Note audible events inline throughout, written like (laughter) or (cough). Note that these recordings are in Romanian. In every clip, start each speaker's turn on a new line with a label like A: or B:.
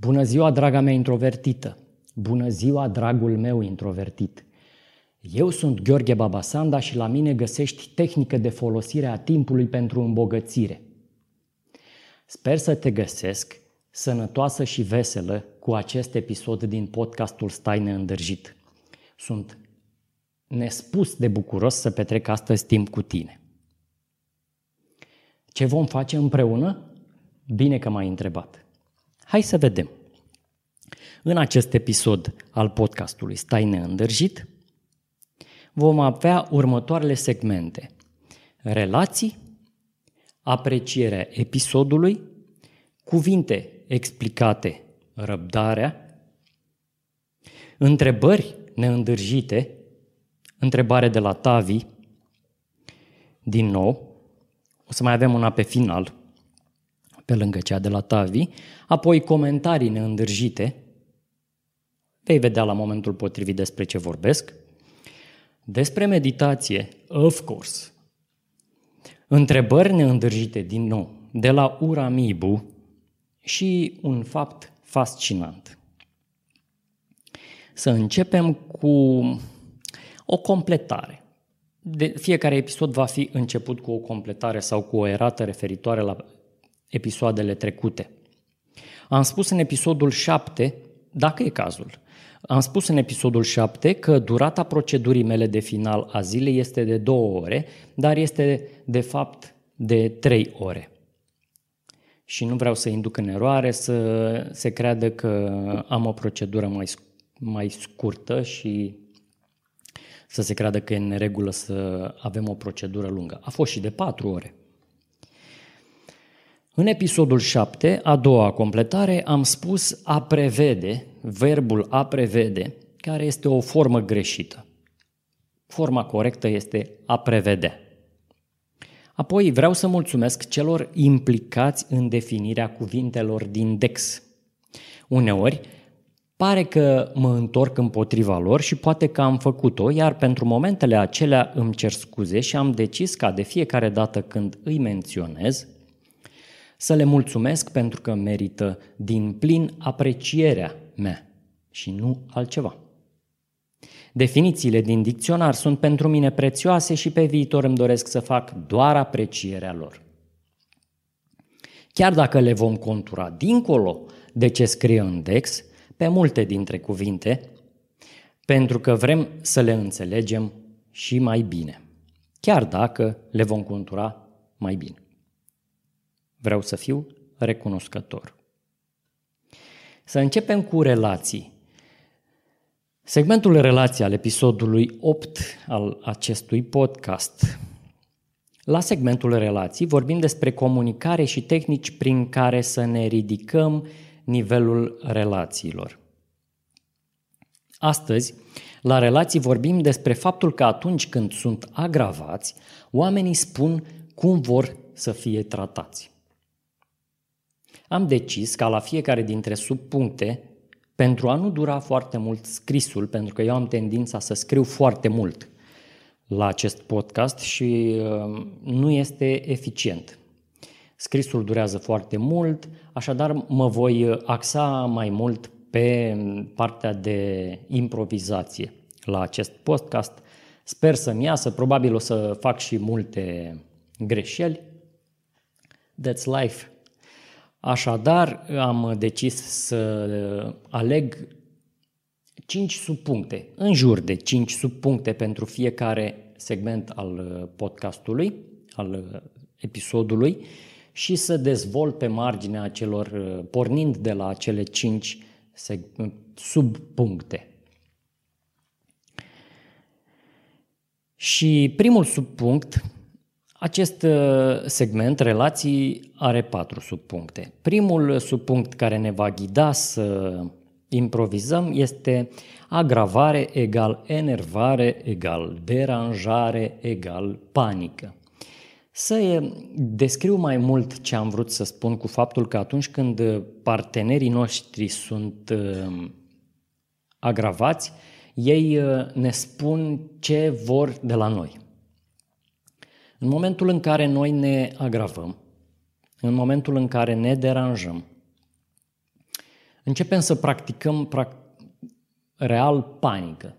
A: Bună ziua, draga mea introvertită! Bună ziua, dragul meu introvertit! Eu sunt Gheorghe Babasanda și la mine găsești tehnică de folosire a timpului pentru îmbogățire. Sper să te găsesc sănătoasă și veselă cu acest episod din podcastul Stai neîndârjit. Sunt nespus de bucuros să petrec astăzi timp cu tine. Ce vom face împreună? Bine că m-ai întrebat. Hai să vedem. În acest episod al podcastului Stai neîndârjit, vom avea următoarele segmente. Relații, aprecierea episodului, cuvinte explicate, răbdarea, întrebări neîndârjite, întrebare de la Tavi, din nou, o să mai avem una pe final, pe lângă cea de la Tavi, apoi comentarii neîndârjite, vei vedea la momentul potrivit despre ce vorbesc, despre meditație, of course, întrebări neîndârjite din nou, de la Uramibu și un fapt fascinant. Să începem cu o completare. De fiecare episod va fi început cu o completare sau cu o erată referitoare la episoadele trecute. Am spus în episodul 7, dacă e cazul, am spus în episodul 7 că durata procedurii mele de final a zilei este de 2 ore, dar este de fapt de 3 ore. Și nu vreau să induc în eroare să se creadă că am o procedură mai, mai scurtă și să se creadă că e în neregulă să avem o procedură lungă. A fost și de 4 ore. În episodul 7, a doua completare, am spus a prevede, verbul a prevede, care este o formă greșită. Forma corectă este a prevede. Apoi vreau să mulțumesc celor implicați în definirea cuvintelor din DEX. Uneori, pare că mă întorc împotriva lor și poate că am făcut-o, iar pentru momentele acelea îmi cer scuze și am decis ca de fiecare dată când îi menționez, să le mulțumesc pentru că merită din plin aprecierea mea și nu altceva. Definițiile din dicționar sunt pentru mine prețioase și pe viitor îmi doresc să fac doar aprecierea lor. Chiar dacă le vom contura dincolo de ce scrie în Dex, pe multe dintre cuvinte, pentru că vrem să le înțelegem și mai bine, chiar dacă le vom contura mai bine. Vreau să fiu recunoscător. Să începem cu relații. Segmentul relații al episodului 8 al acestui podcast. La segmentul relații vorbim despre comunicare și tehnici prin care să ne ridicăm nivelul relațiilor. Astăzi, la relații vorbim despre faptul că atunci când sunt agravați, oamenii spun cum vor să fie tratați am decis ca la fiecare dintre subpuncte, pentru a nu dura foarte mult scrisul, pentru că eu am tendința să scriu foarte mult la acest podcast și uh, nu este eficient. Scrisul durează foarte mult, așadar mă voi axa mai mult pe partea de improvizație la acest podcast. Sper să-mi iasă, probabil o să fac și multe greșeli. That's life. Așadar, am decis să aleg 5 subpuncte, în jur de 5 subpuncte pentru fiecare segment al podcastului, al episodului și să dezvolt pe marginea celor, pornind de la acele 5 subpuncte. Și primul subpunct acest uh, segment, relații, are patru subpuncte. Primul subpunct care ne va ghida să improvizăm este agravare egal enervare egal deranjare egal panică. Să descriu mai mult ce am vrut să spun cu faptul că atunci când partenerii noștri sunt uh, agravați, ei uh, ne spun ce vor de la noi. În momentul în care noi ne agravăm, în momentul în care ne deranjăm, începem să practicăm real panică.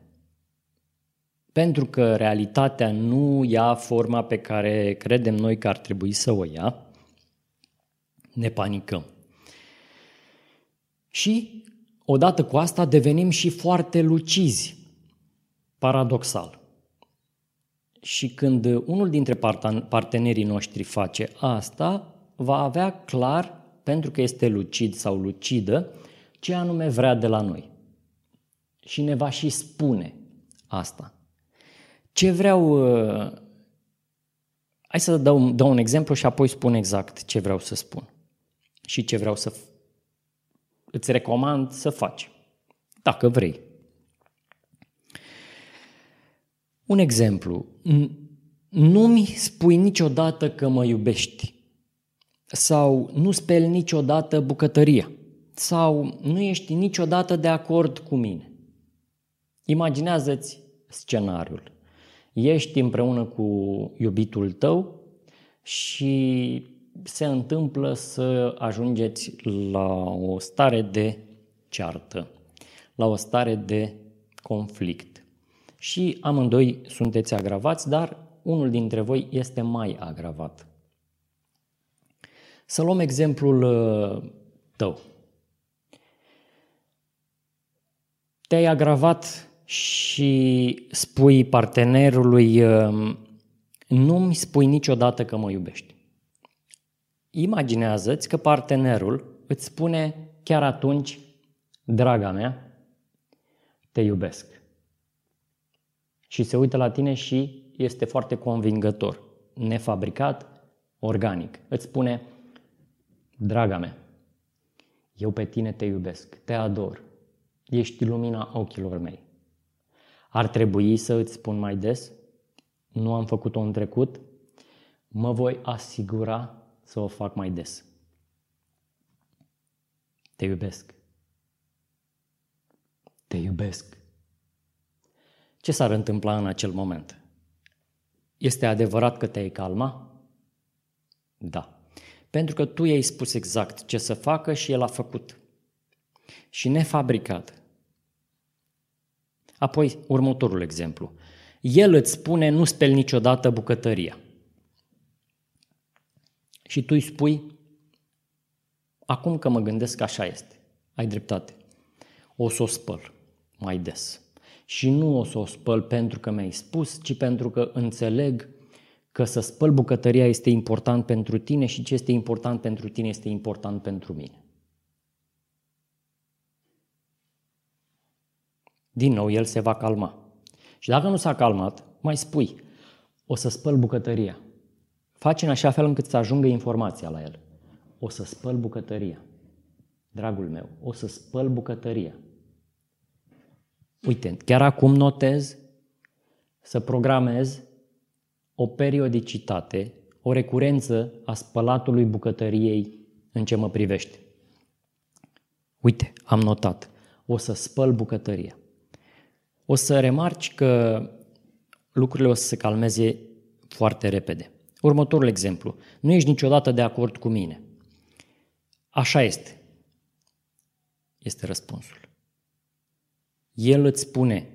A: Pentru că realitatea nu ia forma pe care credem noi că ar trebui să o ia, ne panicăm. Și odată cu asta devenim și foarte lucizi, paradoxal. Și când unul dintre partenerii noștri face asta, va avea clar, pentru că este lucid sau lucidă, ce anume vrea de la noi. Și ne va și spune asta. Ce vreau... Uh, hai să dau, dau un exemplu și apoi spun exact ce vreau să spun și ce vreau să îți recomand să faci, dacă vrei. Un exemplu. Nu-mi spui niciodată că mă iubești. Sau nu speli niciodată bucătăria. Sau nu ești niciodată de acord cu mine. Imaginează-ți scenariul. Ești împreună cu iubitul tău și se întâmplă să ajungeți la o stare de ceartă, la o stare de conflict. Și amândoi sunteți agravați, dar unul dintre voi este mai agravat. Să luăm exemplul uh, tău. Te-ai agravat și spui partenerului uh, nu-mi spui niciodată că mă iubești. Imaginează-ți că partenerul îți spune chiar atunci, draga mea, te iubesc. Și se uită la tine și este foarte convingător, nefabricat, organic. Îți spune, draga mea, eu pe tine te iubesc, te ador, ești lumina ochilor mei. Ar trebui să îți spun mai des? Nu am făcut-o în trecut? Mă voi asigura să o fac mai des. Te iubesc. Te iubesc. Ce s-ar întâmpla în acel moment? Este adevărat că te-ai calma? Da. Pentru că tu i-ai spus exact ce să facă și el a făcut. Și nefabricat. Apoi, următorul exemplu. El îți spune, nu speli niciodată bucătăria și tu îi spui, acum că mă gândesc că așa este, ai dreptate, o să o spăl mai des. Și nu o să o spăl pentru că mi-ai spus, ci pentru că înțeleg că să spăl bucătăria este important pentru tine și ce este important pentru tine este important pentru mine. Din nou, el se va calma. Și dacă nu s-a calmat, mai spui, o să spăl bucătăria. Face în așa fel încât să ajungă informația la el. O să spăl bucătăria. Dragul meu, o să spăl bucătăria. Uite, chiar acum notez să programez o periodicitate, o recurență a spălatului bucătăriei în ce mă privește. Uite, am notat. O să spăl bucătăria. O să remarci că lucrurile o să se calmeze foarte repede. Următorul exemplu. Nu ești niciodată de acord cu mine. Așa este. Este răspunsul. El îți spune,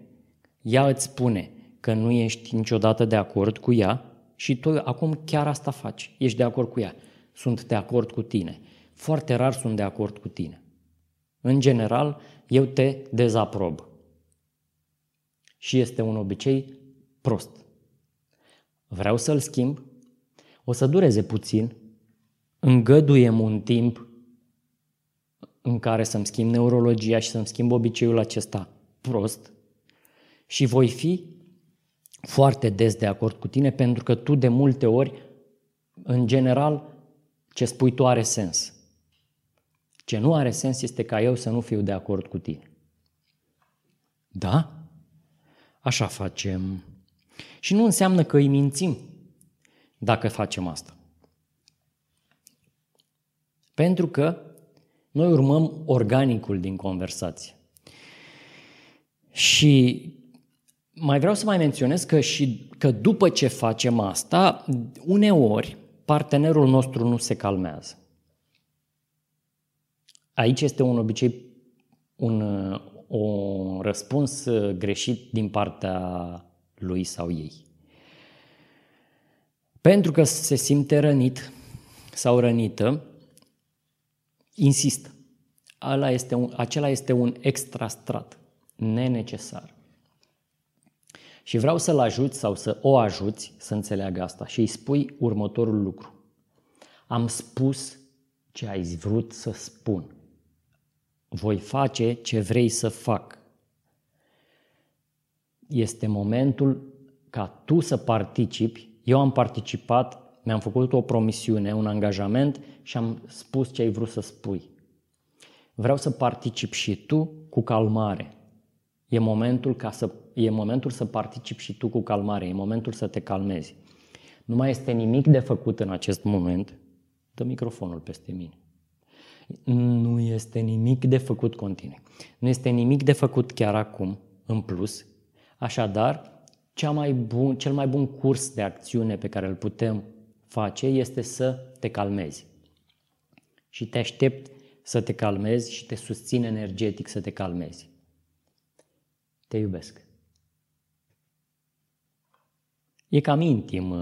A: ea îți spune că nu ești niciodată de acord cu ea și tu acum chiar asta faci. Ești de acord cu ea. Sunt de acord cu tine. Foarte rar sunt de acord cu tine. În general, eu te dezaprob. Și este un obicei prost. Vreau să-l schimb, o să dureze puțin, îngăduiem un timp în care să-mi schimb neurologia și să-mi schimb obiceiul acesta prost și voi fi foarte des de acord cu tine pentru că tu de multe ori, în general, ce spui tu are sens. Ce nu are sens este ca eu să nu fiu de acord cu tine. Da? Așa facem. Și nu înseamnă că îi mințim dacă facem asta. Pentru că noi urmăm organicul din conversație. Și mai vreau să mai menționez că și că după ce facem asta, uneori partenerul nostru nu se calmează. Aici este un obicei un, un răspuns greșit din partea lui sau ei. Pentru că se simte rănit sau rănită, insist. Ala este un, acela este un extra strat, nenecesar. Și vreau să-l ajuți sau să o ajuți să înțeleagă asta și îi spui următorul lucru. Am spus ce ai vrut să spun. Voi face ce vrei să fac. Este momentul ca tu să participi. Eu am participat, mi-am făcut o promisiune, un angajament și am spus ce ai vrut să spui. Vreau să particip și tu cu calmare. E momentul, ca să, e momentul să participi și tu cu calmare, e momentul să te calmezi. Nu mai este nimic de făcut în acest moment. Dă microfonul peste mine. Nu este nimic de făcut continuu. Nu este nimic de făcut chiar acum, în plus. Așadar, cea mai bun, cel mai bun curs de acțiune pe care îl putem face este să te calmezi. Și te aștept să te calmezi și te susțin energetic să te calmezi. Te iubesc. E cam intim.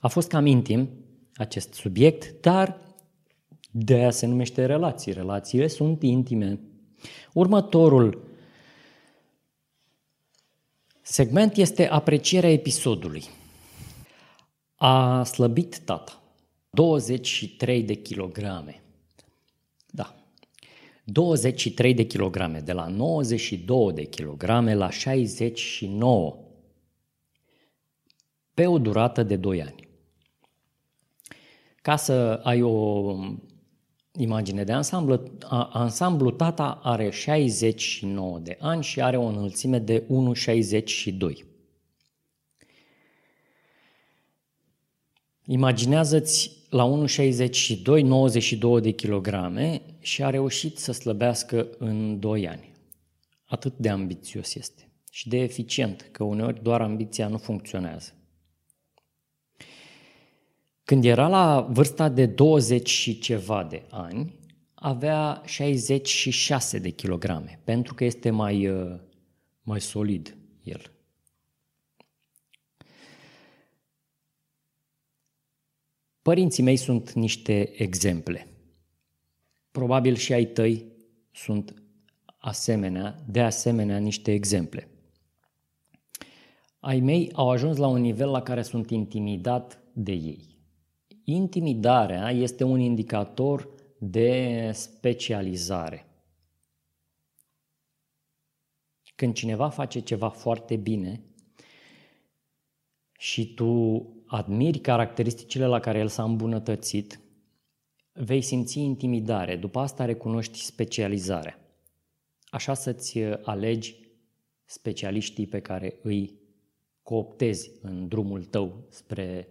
A: A fost cam intim acest subiect, dar de aia se numește relații. Relațiile sunt intime. Următorul segment este aprecierea episodului. A slăbit tata. 23 de kilograme. Da. 23 de kilograme, de la 92 de kilograme la 69, pe o durată de 2 ani. Ca să ai o imagine de ansamblu, ansamblu tata are 69 de ani și are o înălțime de 1,62. Imaginează-ți la 1,62, 92 de kilograme și a reușit să slăbească în 2 ani. Atât de ambițios este și de eficient, că uneori doar ambiția nu funcționează. Când era la vârsta de 20 și ceva de ani, avea 66 de kilograme, pentru că este mai, uh, mai solid el. Părinții mei sunt niște exemple. Probabil și ai tăi sunt asemenea, de asemenea niște exemple. Ai mei au ajuns la un nivel la care sunt intimidat de ei. Intimidarea este un indicator de specializare. Când cineva face ceva foarte bine și tu admiri caracteristicile la care el s-a îmbunătățit, vei simți intimidare. După asta recunoști specializarea. Așa să-ți alegi specialiștii pe care îi cooptezi în drumul tău spre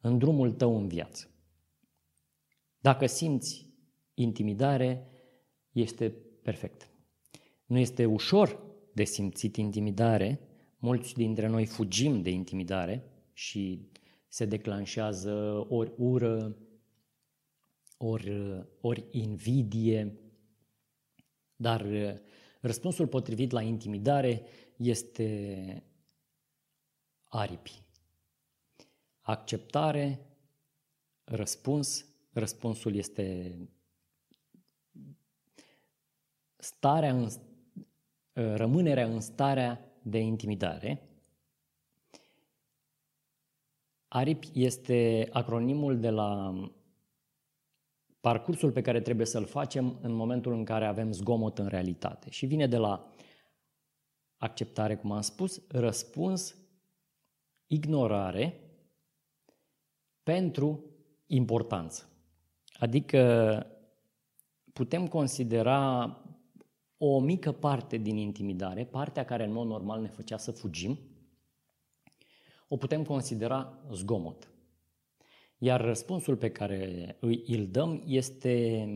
A: în drumul tău în viață. Dacă simți intimidare, este perfect. Nu este ușor de simțit intimidare, mulți dintre noi fugim de intimidare și se declanșează ori ură, ori, ori invidie, dar răspunsul potrivit la intimidare este aripi. Acceptare, răspuns, răspunsul este starea în, rămânerea în starea de intimidare. ARIP este acronimul de la parcursul pe care trebuie să-l facem în momentul în care avem zgomot în realitate și vine de la acceptare, cum am spus, răspuns, ignorare, pentru importanță. Adică putem considera o mică parte din intimidare, partea care în mod normal ne făcea să fugim, o putem considera zgomot. Iar răspunsul pe care îl dăm este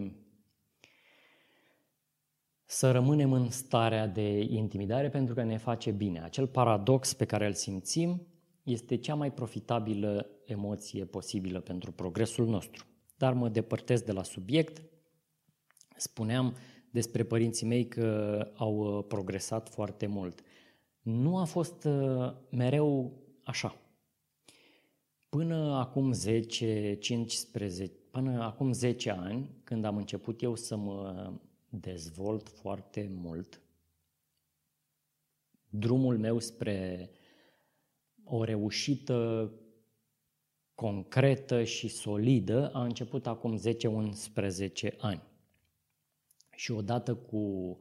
A: să rămânem în starea de intimidare pentru că ne face bine. Acel paradox pe care îl simțim este cea mai profitabilă emoție posibilă pentru progresul nostru. Dar mă depărtez de la subiect. Spuneam despre părinții mei că au uh, progresat foarte mult. Nu a fost uh, mereu așa. Până acum 10, 15, până acum 10 ani, când am început eu să mă dezvolt foarte mult, drumul meu spre o reușită concretă și solidă a început acum 10-11 ani. Și odată cu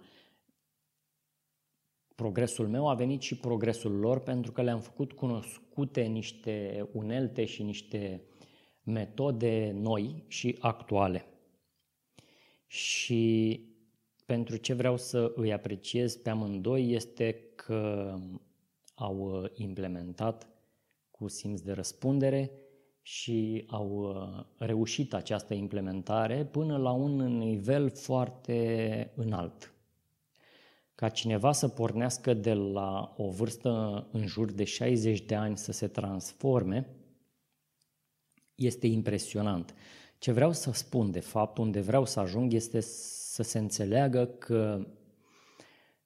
A: progresul meu a venit și progresul lor pentru că le-am făcut cunoscute niște unelte și niște metode noi și actuale. Și pentru ce vreau să îi apreciez pe amândoi este că au implementat cu simț de răspundere și au uh, reușit această implementare până la un nivel foarte înalt. Ca cineva să pornească de la o vârstă în jur de 60 de ani să se transforme, este impresionant. Ce vreau să spun, de fapt, unde vreau să ajung, este să se înțeleagă că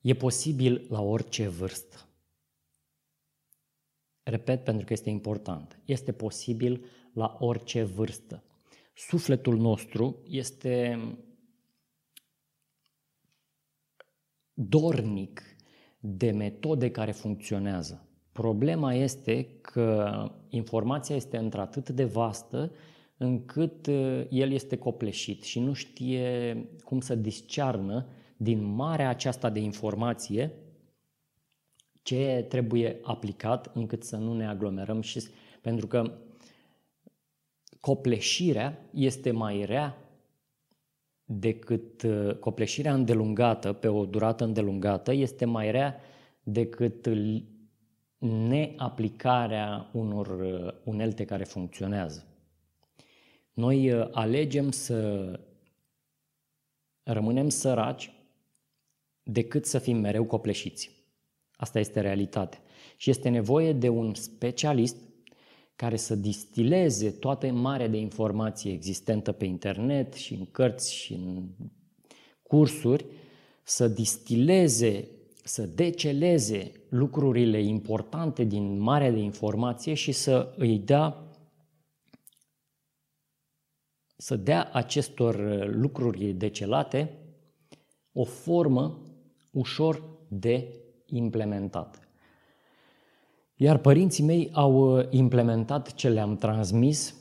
A: e posibil la orice vârstă. Repet pentru că este important. Este posibil la orice vârstă. Sufletul nostru este dornic de metode care funcționează. Problema este că informația este într-atât de vastă încât uh, el este copleșit și nu știe cum să discearnă din marea aceasta de informație ce trebuie aplicat încât să nu ne aglomerăm și pentru că copleșirea este mai rea decât uh, copleșirea îndelungată, pe o durată îndelungată, este mai rea decât neaplicarea unor uh, unelte care funcționează. Noi uh, alegem să rămânem săraci decât să fim mereu copleșiți. Asta este realitatea. Și este nevoie de un specialist care să distileze toată marea de informație existentă pe internet și în cărți și în cursuri, să distileze, să deceleze lucrurile importante din marea de informație și să îi dea să dea acestor lucruri decelate o formă ușor de implementat. Iar părinții mei au uh, implementat ce le-am transmis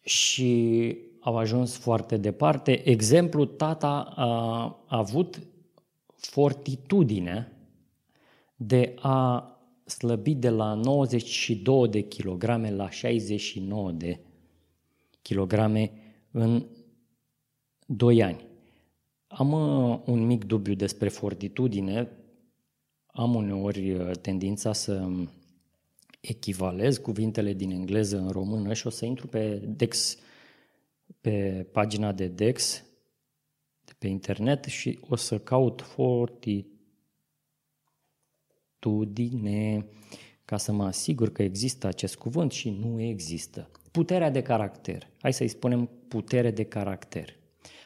A: și au ajuns foarte departe. Exemplu, tata a avut fortitudine de a slăbi de la 92 de kilograme la 69 de kilograme în 2 ani. Am uh, un mic dubiu despre fortitudine, am uneori uh, tendința să echivalez cuvintele din engleză în română și o să intru pe Dex, pe pagina de Dex de pe internet și o să caut fortitudine ca să mă asigur că există acest cuvânt și nu există. Puterea de caracter. Hai să-i spunem putere de caracter.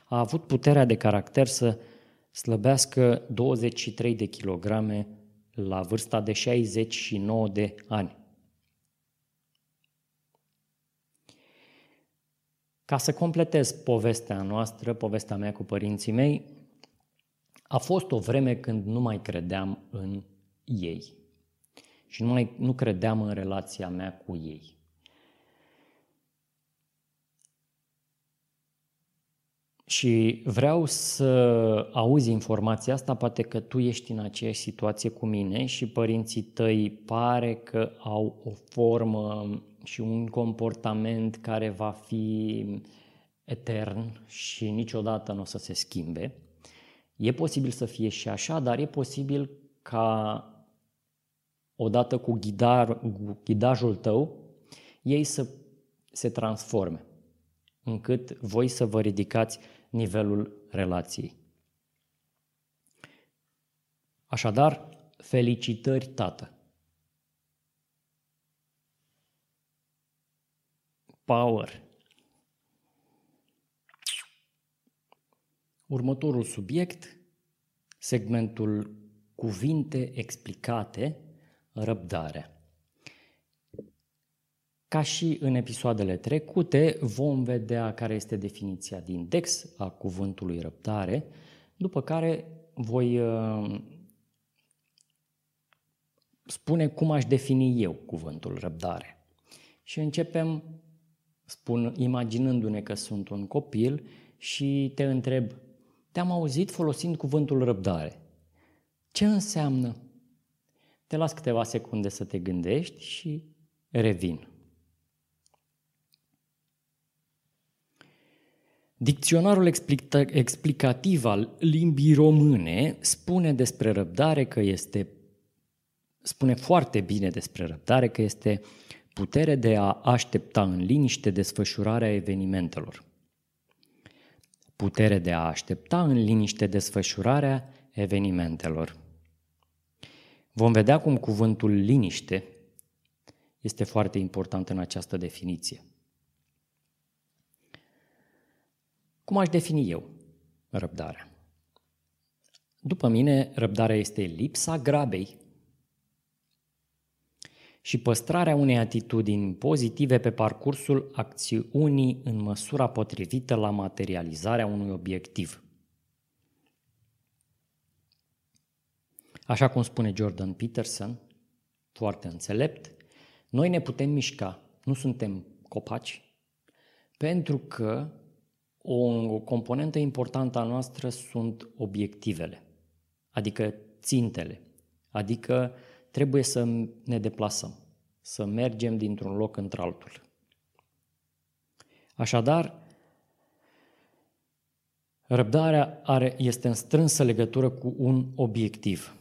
A: A avut puterea de caracter să slăbească 23 de kilograme la vârsta de 69 de ani. Ca să completez povestea noastră, povestea mea cu părinții mei, a fost o vreme când nu mai credeam în ei și nu, mai, nu credeam în relația mea cu ei. Și vreau să auzi informația asta, poate că tu ești în aceeași situație cu mine și părinții tăi pare că au o formă și un comportament care va fi etern și niciodată nu o să se schimbe. E posibil să fie și așa, dar e posibil ca odată cu ghidar, ghidajul tău, ei să se transforme, încât voi să vă ridicați nivelul relației. Așadar, felicitări, tată! Power! Următorul subiect, segmentul cuvinte explicate, răbdare. Ca și în episoadele trecute, vom vedea care este definiția din Dex a cuvântului răbdare, după care voi uh, spune cum aș defini eu cuvântul răbdare. Și începem, spun, imaginându-ne că sunt un copil și te întreb, te-am auzit folosind cuvântul răbdare. Ce înseamnă? Te las câteva secunde să te gândești și revin. Dicționarul explicativ al limbii române spune despre răbdare că este spune foarte bine despre răbdare că este putere de a aștepta în liniște desfășurarea evenimentelor. Putere de a aștepta în liniște desfășurarea evenimentelor. Vom vedea cum cuvântul liniște este foarte important în această definiție. Cum aș defini eu răbdarea? După mine, răbdarea este lipsa grabei și păstrarea unei atitudini pozitive pe parcursul acțiunii în măsura potrivită la materializarea unui obiectiv. Așa cum spune Jordan Peterson, foarte înțelept, noi ne putem mișca, nu suntem copaci, pentru că o componentă importantă a noastră sunt obiectivele, adică țintele, adică trebuie să ne deplasăm, să mergem dintr-un loc într-altul. Așadar, răbdarea are, este în strânsă legătură cu un obiectiv.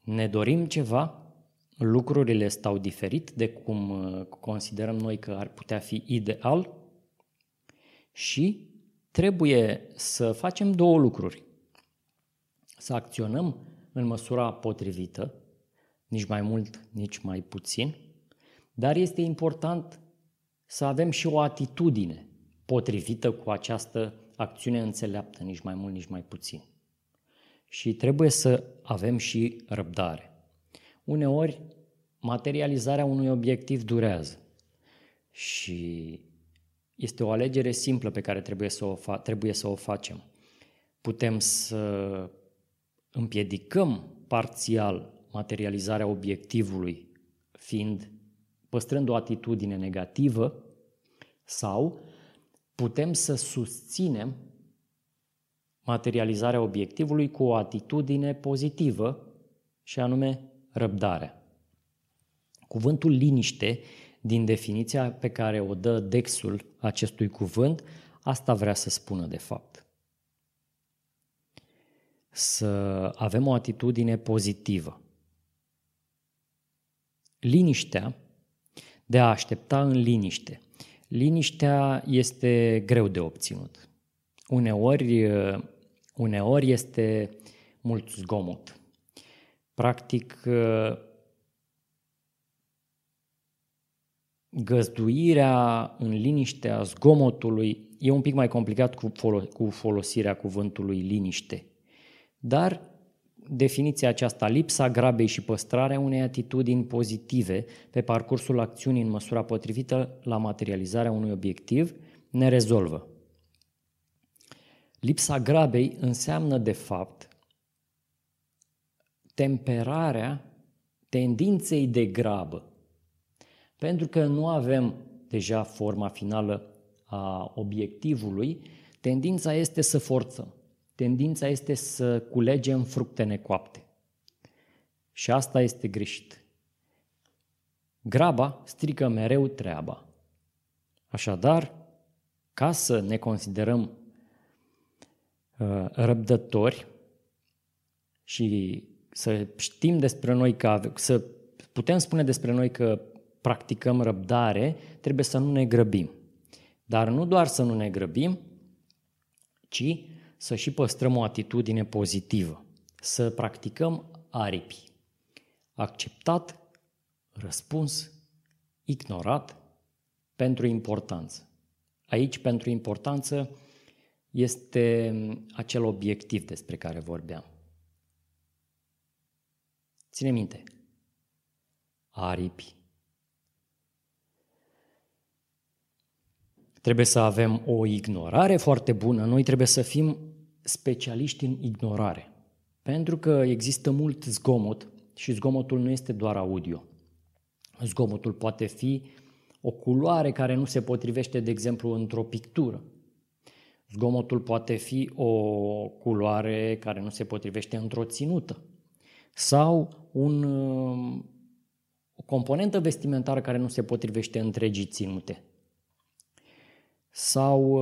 A: Ne dorim ceva, lucrurile stau diferit de cum uh, considerăm noi că ar putea fi ideal și trebuie să facem două lucruri. Să acționăm în măsura potrivită, nici mai mult, nici mai puțin, dar este important să avem și o atitudine potrivită cu această acțiune înțeleaptă, nici mai mult, nici mai puțin. Și trebuie să avem și răbdare. Uneori, materializarea unui obiectiv durează și este o alegere simplă pe care trebuie să o, fa- trebuie să o facem. Putem să împiedicăm parțial materializarea obiectivului, fiind păstrând o atitudine negativă, sau putem să susținem materializarea obiectivului cu o atitudine pozitivă, și anume răbdarea. Cuvântul liniște, din definiția pe care o dă Dexul acestui cuvânt, asta vrea să spună de fapt. Să avem o atitudine pozitivă. Liniștea, de a aștepta în liniște. Liniștea este greu de obținut. Uneori, uneori este mult zgomot. Practic, găzduirea în liniștea zgomotului e un pic mai complicat cu, folo- cu folosirea cuvântului liniște. Dar definiția aceasta, lipsa grabei și păstrarea unei atitudini pozitive pe parcursul acțiunii în măsura potrivită la materializarea unui obiectiv, ne rezolvă. Lipsa grabei înseamnă, de fapt, temperarea tendinței de grabă. Pentru că nu avem deja forma finală a obiectivului, tendința este să forțăm. Tendința este să culegem fructe necoapte. Și asta este greșit. Graba strică mereu treaba. Așadar, ca să ne considerăm uh, răbdători și să știm despre noi că să putem spune despre noi că practicăm răbdare, trebuie să nu ne grăbim. Dar nu doar să nu ne grăbim, ci să și păstrăm o atitudine pozitivă, să practicăm aripi. Acceptat, răspuns, ignorat, pentru importanță. Aici, pentru importanță, este acel obiectiv despre care vorbeam. Ține minte, aripi. Trebuie să avem o ignorare foarte bună, noi trebuie să fim specialiști în ignorare. Pentru că există mult zgomot și zgomotul nu este doar audio. Zgomotul poate fi o culoare care nu se potrivește, de exemplu, într-o pictură. Zgomotul poate fi o culoare care nu se potrivește într-o ținută. Sau un, o componentă vestimentară care nu se potrivește întregii ținute. Sau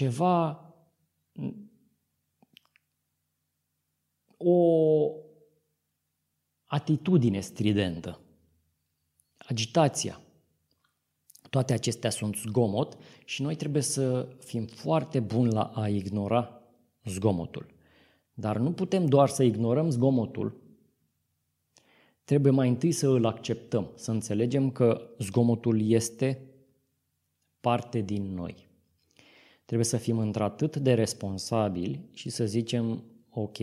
A: ceva o atitudine stridentă, agitația. Toate acestea sunt zgomot și noi trebuie să fim foarte buni la a ignora zgomotul. Dar nu putem doar să ignorăm zgomotul, trebuie mai întâi să îl acceptăm, să înțelegem că zgomotul este parte din noi. Trebuie să fim într-atât de responsabili și să zicem, ok,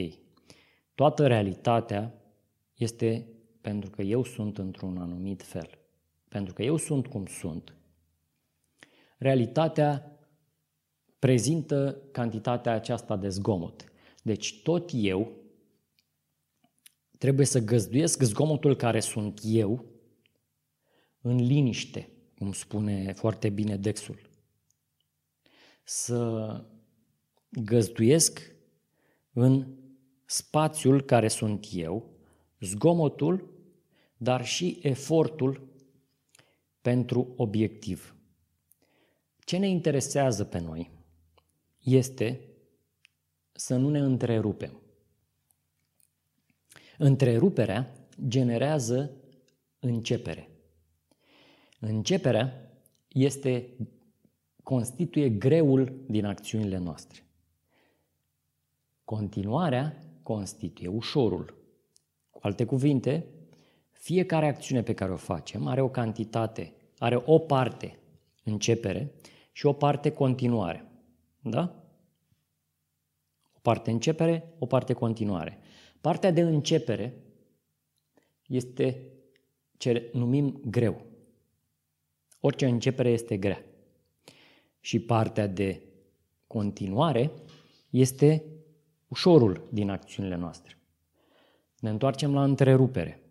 A: toată realitatea este pentru că eu sunt într-un anumit fel. Pentru că eu sunt cum sunt. Realitatea prezintă cantitatea aceasta de zgomot. Deci tot eu trebuie să găzduiesc zgomotul care sunt eu în liniște, cum spune foarte bine Dexul să găzduiesc în spațiul care sunt eu, zgomotul, dar și efortul pentru obiectiv. Ce ne interesează pe noi este să nu ne întrerupem. Întreruperea generează începere. Începerea este constituie greul din acțiunile noastre. Continuarea constituie ușorul. Cu alte cuvinte, fiecare acțiune pe care o facem are o cantitate, are o parte începere și o parte continuare. Da? O parte începere, o parte continuare. Partea de începere este ce numim greu. Orice începere este grea și partea de continuare este ușorul din acțiunile noastre. Ne întoarcem la întrerupere.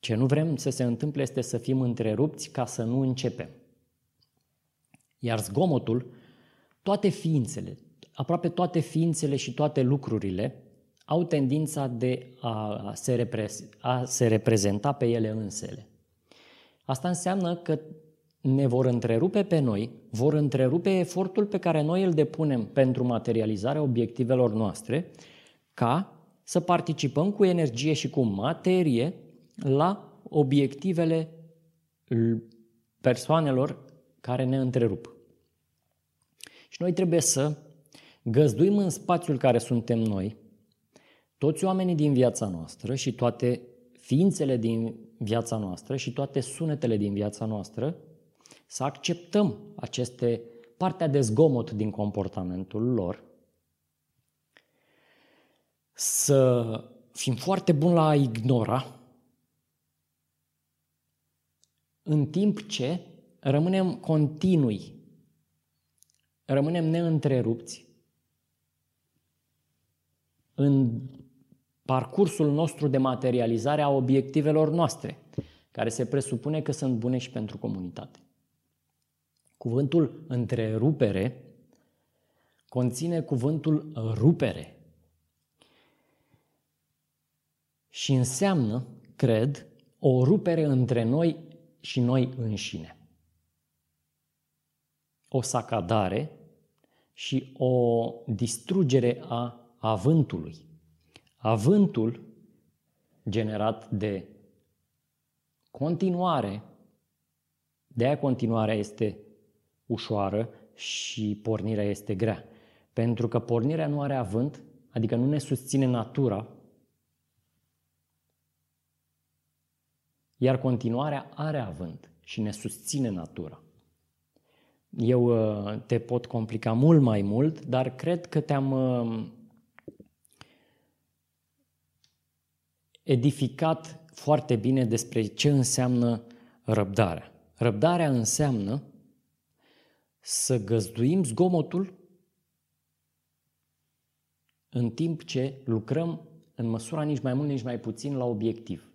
A: Ce nu vrem să se întâmple este să fim întrerupți ca să nu începem. Iar zgomotul, toate ființele, aproape toate ființele și toate lucrurile au tendința de a se, repre- a se reprezenta pe ele însele. Asta înseamnă că ne vor întrerupe pe noi, vor întrerupe efortul pe care noi îl depunem pentru materializarea obiectivelor noastre, ca să participăm cu energie și cu materie la obiectivele persoanelor care ne întrerup. Și noi trebuie să găzduim în spațiul care suntem noi toți oamenii din viața noastră și toate ființele din viața noastră și toate sunetele din viața noastră să acceptăm aceste partea de zgomot din comportamentul lor, să fim foarte buni la a ignora, în timp ce rămânem continui, rămânem neîntrerupți în parcursul nostru de materializare a obiectivelor noastre, care se presupune că sunt bune și pentru comunitate. Cuvântul întrerupere conține cuvântul rupere și înseamnă, cred, o rupere între noi și noi înșine. O sacadare și o distrugere a avântului. Avântul generat de continuare, de aia continuarea este ușoară și pornirea este grea. Pentru că pornirea nu are avânt, adică nu ne susține natura, iar continuarea are avânt și ne susține natura. eu uh, te pot complica mult mai mult, dar cred că te-am uh, edificat foarte bine despre ce înseamnă răbdarea. Răbdarea înseamnă să găzduim zgomotul în timp ce lucrăm în măsura nici mai mult, nici mai puțin la obiectiv.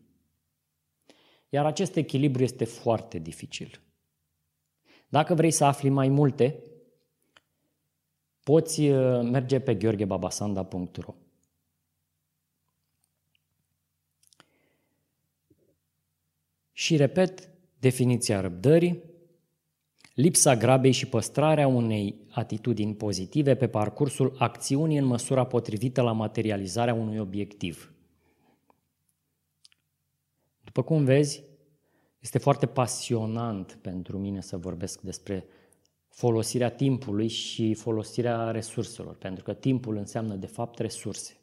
A: Iar acest echilibru este foarte dificil. Dacă vrei să afli mai multe, poți uh, merge pe gheorghebabasanda.ro Și repet, definiția răbdării, lipsa grabei și păstrarea unei atitudini pozitive pe parcursul acțiunii în măsura potrivită la materializarea unui obiectiv. După cum vezi, este foarte pasionant pentru mine să vorbesc despre folosirea timpului și folosirea resurselor, pentru că timpul înseamnă de fapt resurse.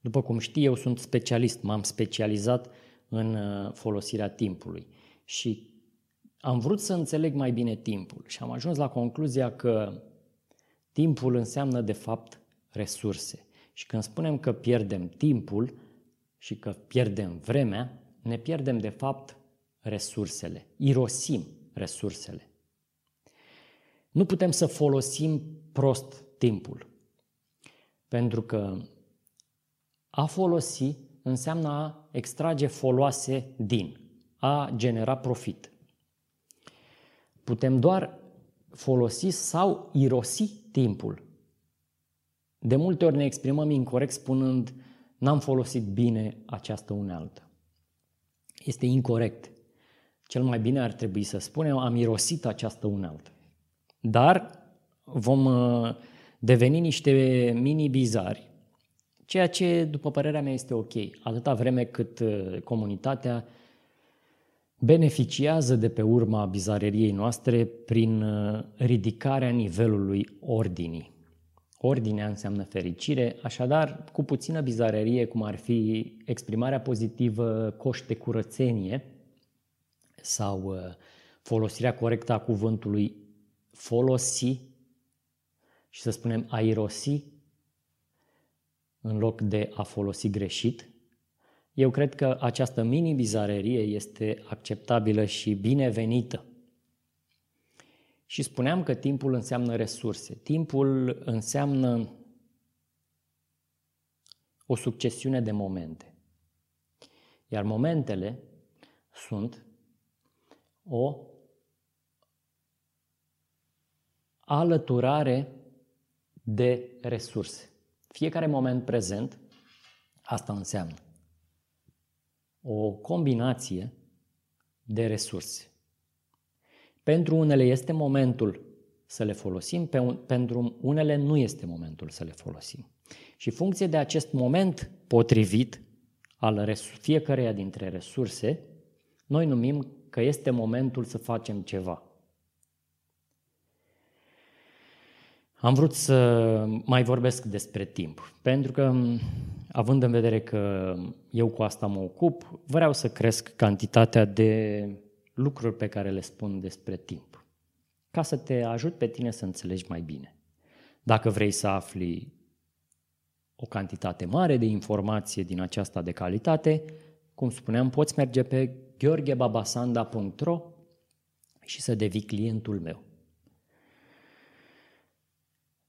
A: După cum știi, eu sunt specialist, m-am specializat în uh, folosirea timpului și am vrut să înțeleg mai bine timpul și am ajuns la concluzia că timpul înseamnă de fapt resurse. Și când spunem că pierdem timpul și că pierdem vremea, ne pierdem de fapt resursele, irosim resursele. Nu putem să folosim prost timpul, pentru că a folosi înseamnă a extrage foloase din, a genera profit. Putem doar folosi sau irosi timpul. De multe ori ne exprimăm incorrect spunând n-am folosit bine această unealtă. Este incorrect. Cel mai bine ar trebui să spunem am irosit această unealtă. Dar vom uh, deveni niște mini-bizari, ceea ce, după părerea mea, este ok, atâta vreme cât uh, comunitatea beneficiază de pe urma bizareriei noastre prin uh, ridicarea nivelului ordinii. Ordinea înseamnă fericire, așadar, cu puțină bizarerie, cum ar fi exprimarea pozitivă, coș de curățenie sau uh, folosirea corectă a cuvântului folosi și să spunem a irosi în loc de a folosi greșit, eu cred că această mini-bizarerie este acceptabilă și binevenită. Și spuneam că timpul înseamnă resurse. Timpul înseamnă o succesiune de momente. Iar momentele sunt o alăturare de resurse. Fiecare moment prezent, asta înseamnă o combinație de resurse. Pentru unele este momentul să le folosim, pentru unele nu este momentul să le folosim. Și funcție de acest moment potrivit al fiecăreia dintre resurse, noi numim că este momentul să facem ceva. Am vrut să mai vorbesc despre timp, pentru că, având în vedere că eu cu asta mă ocup, vreau să cresc cantitatea de lucruri pe care le spun despre timp, ca să te ajut pe tine să înțelegi mai bine. Dacă vrei să afli o cantitate mare de informație din aceasta de calitate, cum spuneam, poți merge pe gheorghebabasanda.ro și să devii clientul meu.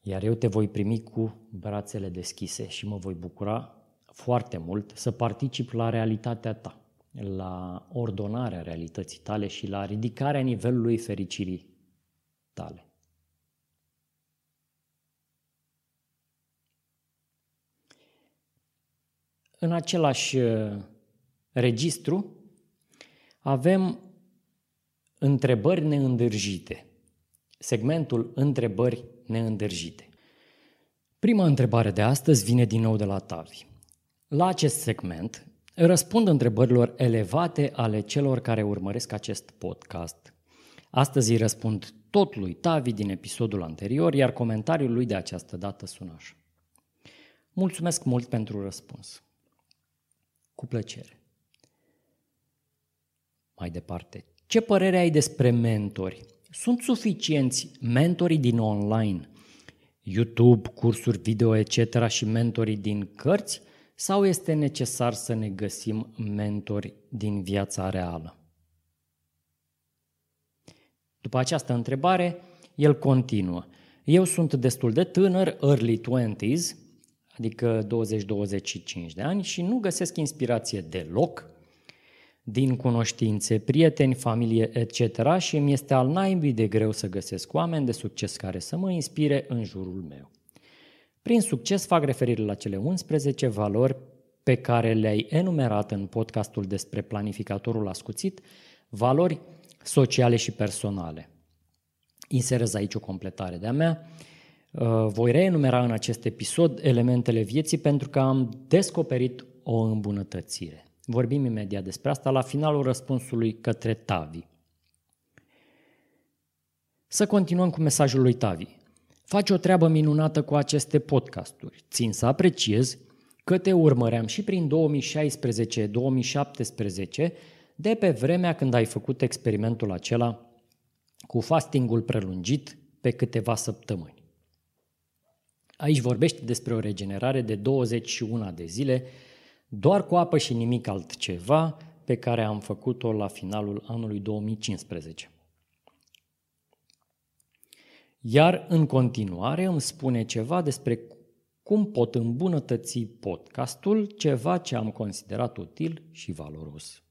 A: Iar eu te voi primi cu brațele deschise și mă voi bucura foarte mult să particip la realitatea ta la ordonarea realității tale și la ridicarea nivelului fericirii tale. În același uh, registru avem întrebări neîndârjite. Segmentul întrebări neîndârjite. Prima întrebare de astăzi vine din nou de la Tavi. La acest segment Răspund întrebărilor elevate ale celor care urmăresc acest podcast. Astăzi îi răspund tot lui Tavi din episodul anterior, iar comentariul lui de această dată sună așa. Mulțumesc mult pentru răspuns. Cu plăcere. Mai departe, ce părere ai despre mentori Sunt suficienți mentorii din online, YouTube, cursuri video, etc. și mentorii din cărți sau este necesar să ne găsim mentori din viața reală? După această întrebare, el continuă. Eu sunt destul de tânăr, early 20s, adică 20-25 de ani și nu găsesc inspirație deloc din cunoștințe, prieteni, familie, etc. și îmi este al naibii de greu să găsesc oameni de succes care să mă inspire în jurul meu. Prin succes fac referire la cele 11 valori pe care le-ai enumerat în podcastul despre planificatorul ascuțit, valori sociale și personale. Inserez aici o completare de-a mea. Uh, voi reenumera în acest episod elementele vieții pentru că am descoperit o îmbunătățire. Vorbim imediat despre asta la finalul răspunsului către Tavi. Să continuăm cu mesajul lui Tavi. Faci o treabă minunată cu aceste podcasturi. Țin să apreciez că te urmăream și prin 2016-2017, de pe vremea când ai făcut experimentul acela cu fastingul prelungit pe câteva săptămâni. Aici vorbește despre o regenerare de 21 de zile, doar cu apă și nimic altceva, pe care am făcut-o la finalul anului 2015. Iar în continuare îmi spune ceva despre cum pot îmbunătăți podcastul, ceva ce am considerat util și valoros.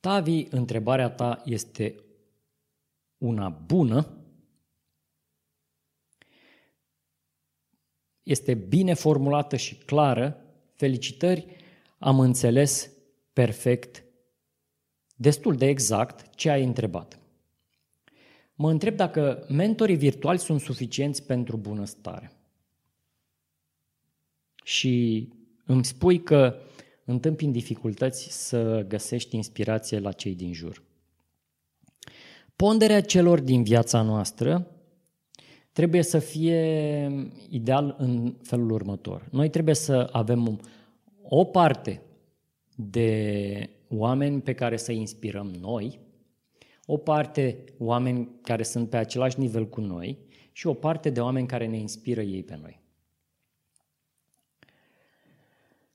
A: Tavi, întrebarea ta este una bună, este bine formulată și clară. Felicitări, am înțeles perfect, destul de exact ce ai întrebat. Mă întreb dacă mentorii virtuali sunt suficienți pentru bunăstare. Și îmi spui că întâmpini dificultăți să găsești inspirație la cei din jur. Ponderea celor din viața noastră trebuie să fie ideal în felul următor. Noi trebuie să avem o parte de oameni pe care să inspirăm noi, o parte oameni care sunt pe același nivel cu noi și o parte de oameni care ne inspiră ei pe noi.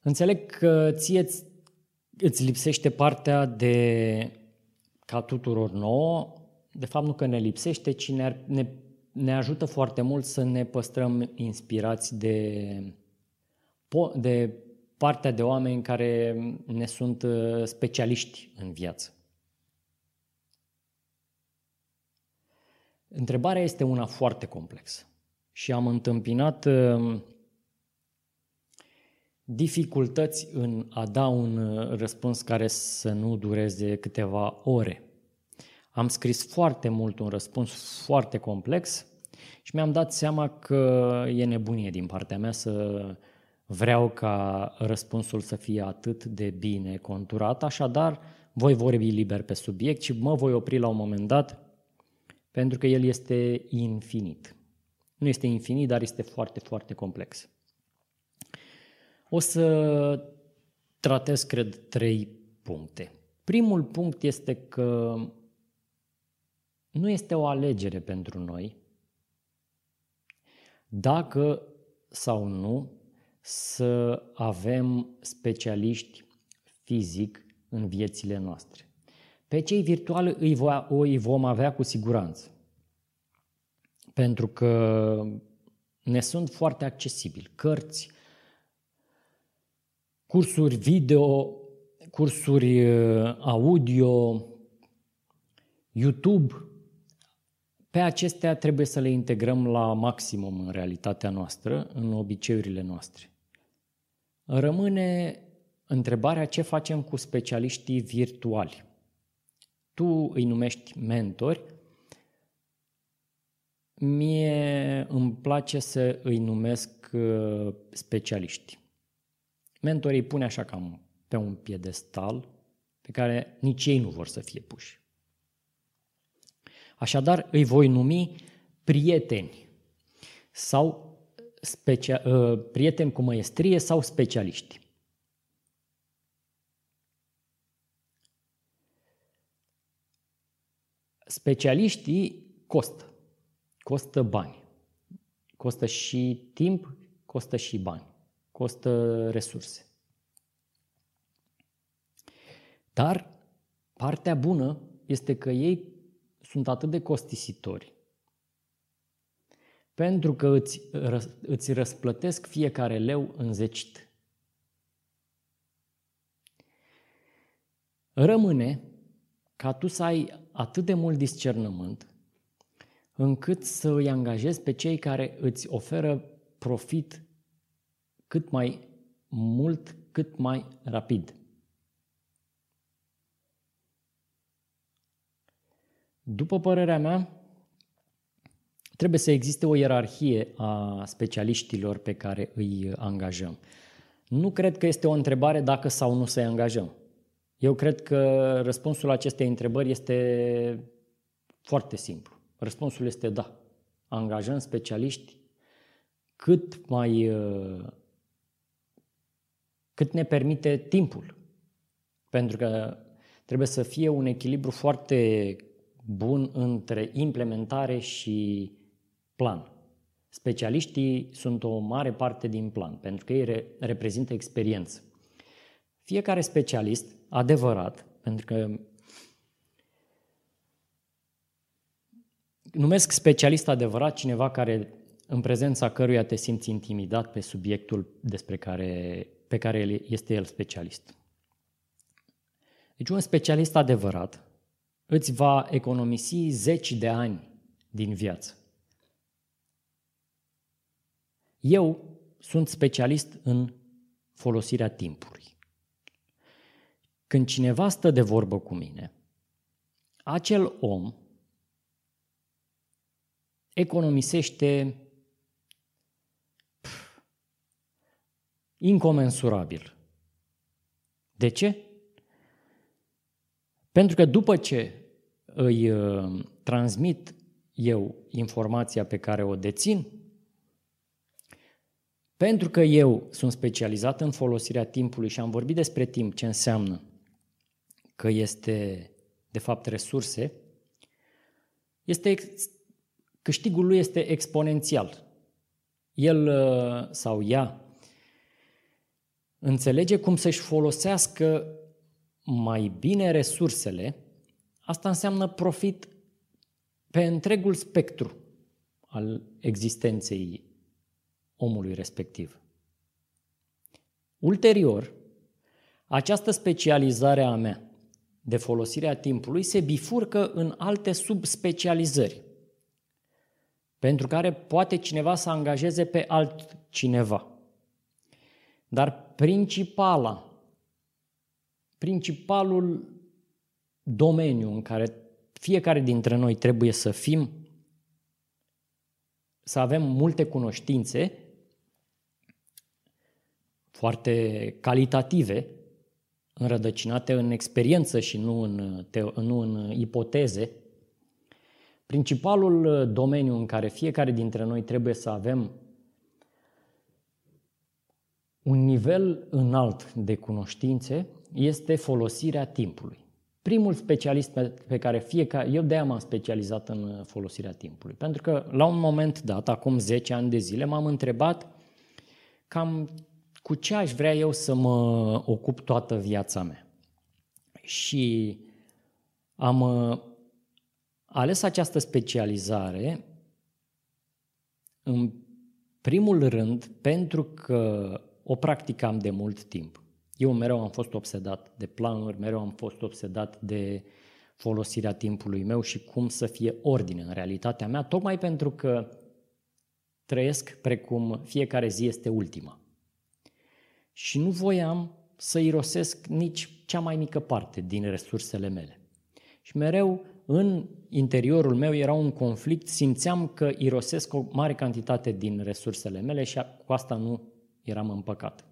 A: Înțeleg că ție îți lipsește partea de, ca tuturor nouă, de fapt nu că ne lipsește, ci ne, ne, ne ajută foarte mult să ne păstrăm inspirați de, de partea de oameni care ne sunt uh, specialiști în viață. Întrebarea este una foarte complexă și am întâmpinat uh, dificultăți în a da un uh, răspuns care să nu dureze câteva ore. Am scris foarte mult un răspuns foarte complex și mi-am dat seama că e nebunie din partea mea să vreau ca răspunsul să fie atât de bine conturat, așadar voi vorbi liber pe subiect și mă voi opri la un moment dat pentru că el este infinit. Nu este infinit, dar este foarte, foarte complex. O să tratez, cred, trei puncte. Primul punct este că nu este o alegere pentru noi dacă sau nu să avem specialiști fizic în viețile noastre. Pe cei virtuali îi, îi vom avea cu siguranță, pentru că ne sunt foarte accesibili. Cărți, cursuri video, cursuri uh, audio, YouTube, pe acestea trebuie să le integrăm la maximum în realitatea noastră, în obiceiurile noastre. Rămâne întrebarea ce facem cu specialiștii virtuali. Tu îi numești mentori, mie îmi place să îi numesc uh, specialiști. Mentorii îi pune așa cam pe un piedestal pe care nici ei nu vor să fie puși. Așadar, îi voi numi prieteni sau specia- uh, prieteni cu măestrie sau specialiști. Specialiștii costă. Costă bani. Costă și timp, costă și bani. Costă resurse. Dar partea bună este că ei sunt atât de costisitori pentru că îți, îți răsplătesc fiecare leu înzecit. Rămâne ca tu să ai atât de mult discernământ încât să îi angajezi pe cei care îți oferă profit cât mai mult, cât mai rapid. După părerea mea, trebuie să existe o ierarhie a specialiștilor pe care îi angajăm. Nu cred că este o întrebare dacă sau nu să-i angajăm. Eu cred că răspunsul acestei întrebări este foarte simplu. Răspunsul este da. Angajăm specialiști cât mai cât ne permite timpul. Pentru că trebuie să fie un echilibru foarte bun între implementare și plan. Specialiștii sunt o mare parte din plan, pentru că ei re- reprezintă experiență. Fiecare specialist, adevărat, pentru că numesc specialist adevărat cineva care în prezența căruia te simți intimidat pe subiectul despre care, pe care este el specialist. Deci un specialist adevărat îți va economisi zeci de ani din viață. Eu sunt specialist în folosirea timpului. Când cineva stă de vorbă cu mine, acel om economisește pf, incomensurabil. De ce? Pentru că după ce îi uh, transmit eu informația pe care o dețin, pentru că eu sunt specializat în folosirea timpului și am vorbit despre timp, ce înseamnă că este, de fapt, resurse, este, câștigul lui este exponențial. El uh, sau ea înțelege cum să-și folosească mai bine resursele, asta înseamnă profit pe întregul spectru al existenței omului respectiv. Ulterior, această specializare a mea de folosire a timpului se bifurcă în alte subspecializări, pentru care poate cineva să angajeze pe altcineva. Dar principala, principalul domeniu în care fiecare dintre noi trebuie să fim, să avem multe cunoștințe, foarte calitative, înrădăcinate în experiență și nu în, nu în ipoteze. Principalul domeniu în care fiecare dintre noi trebuie să avem un nivel înalt de cunoștințe este folosirea timpului. Primul specialist pe, pe care fiecare, eu de-aia m-am specializat în folosirea timpului, pentru că la un moment dat, acum 10 ani de zile, m-am întrebat cam cu ce aș vrea eu să mă ocup toată viața mea. Și am uh, ales această specializare în primul rând pentru că o practicam de mult timp. Eu mereu am fost obsedat de planuri, mereu am fost obsedat de folosirea timpului meu și cum să fie ordine în realitatea mea, tocmai pentru că trăiesc precum fiecare zi este ultima și nu voiam să irosesc nici cea mai mică parte din resursele mele. Și mereu în interiorul meu era un conflict, simțeam că irosesc o mare cantitate din resursele mele și cu asta nu eram împăcat.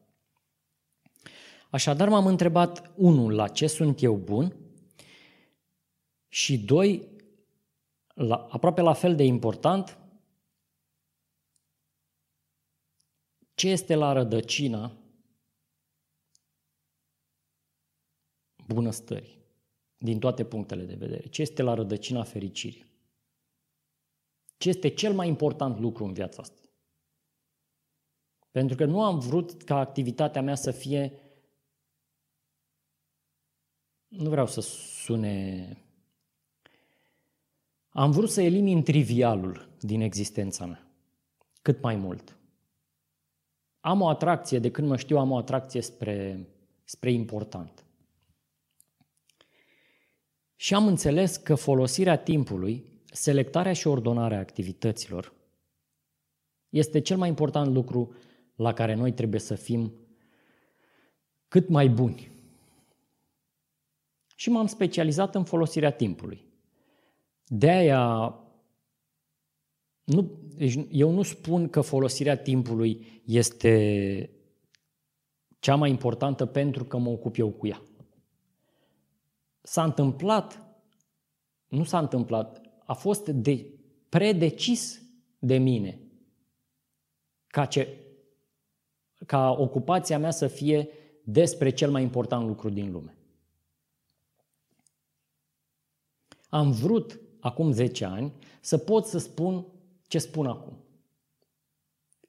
A: Așadar m-am întrebat, unul, la ce sunt eu bun și doi, la, aproape la fel de important, ce este la rădăcina bunăstării. din toate punctele de vedere. Ce este la rădăcina fericirii? Ce este cel mai important lucru în viața asta? Pentru că nu am vrut ca activitatea mea să fie nu vreau să sune am vrut să elimin trivialul din existența mea, cât mai mult. Am o atracție, de când mă știu, am o atracție spre, spre important. Și am înțeles că folosirea timpului, selectarea și ordonarea activităților, este cel mai important lucru la care noi trebuie să fim cât mai buni. Și m-am specializat în folosirea timpului. De aia, nu, deci eu nu spun că folosirea timpului este cea mai importantă pentru că mă ocup eu cu ea. S-a întâmplat, nu s-a întâmplat, a fost de, predecis de mine ca, ce, ca ocupația mea să fie despre cel mai important lucru din lume. Am vrut acum 10 ani să pot să spun ce spun acum.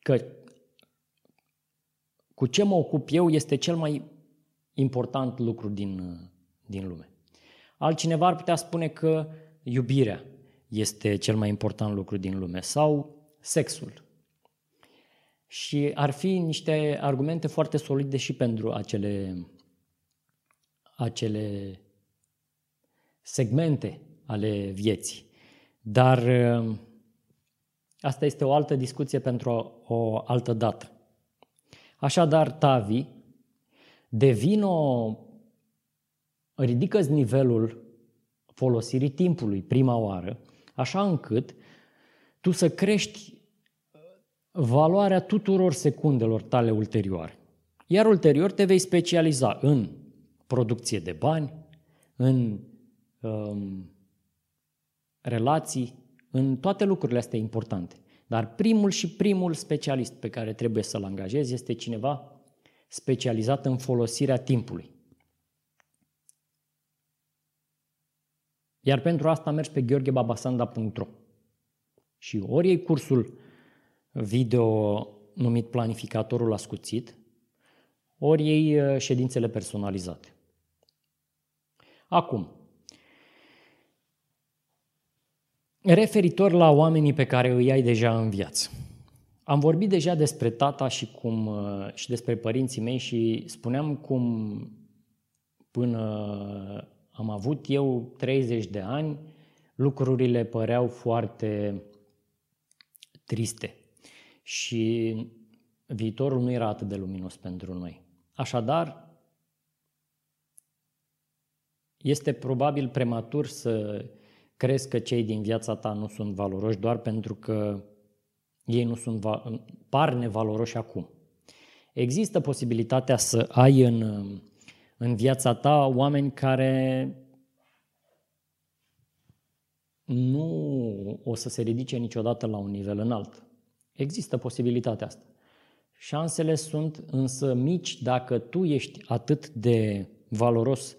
A: Că cu ce mă ocup eu este cel mai important lucru din, din lume. Altcineva ar putea spune că iubirea este cel mai important lucru din lume sau sexul. Și ar fi niște argumente foarte solide și pentru acele, acele segmente ale vieții. Dar uh, asta este o altă discuție pentru o, o altă dată. Așadar, Tavi, devino, ridică nivelul folosirii timpului prima oară, așa încât tu să crești valoarea tuturor secundelor tale ulterioare. Iar ulterior te vei specializa în producție de bani, în um, relații, în toate lucrurile astea importante. Dar primul și primul specialist pe care trebuie să-l angajezi este cineva specializat în folosirea timpului. Iar pentru asta mergi pe gheorghebabasanda.ro și ori iei cursul video numit Planificatorul Ascuțit, ori iei uh, ședințele personalizate. Acum, Referitor la oamenii pe care îi ai deja în viață. Am vorbit deja despre tata și, cum, uh, și despre părinții mei și spuneam cum până am avut eu 30 de ani, lucrurile păreau foarte triste și viitorul nu era atât de luminos pentru noi. Așadar, este probabil prematur să crezi că cei din viața ta nu sunt valoroși doar pentru că ei nu sunt, par nevaloroși acum. Există posibilitatea să ai în, în viața ta oameni care nu o să se ridice niciodată la un nivel înalt. Există posibilitatea asta. Șansele sunt însă mici dacă tu ești atât de valoros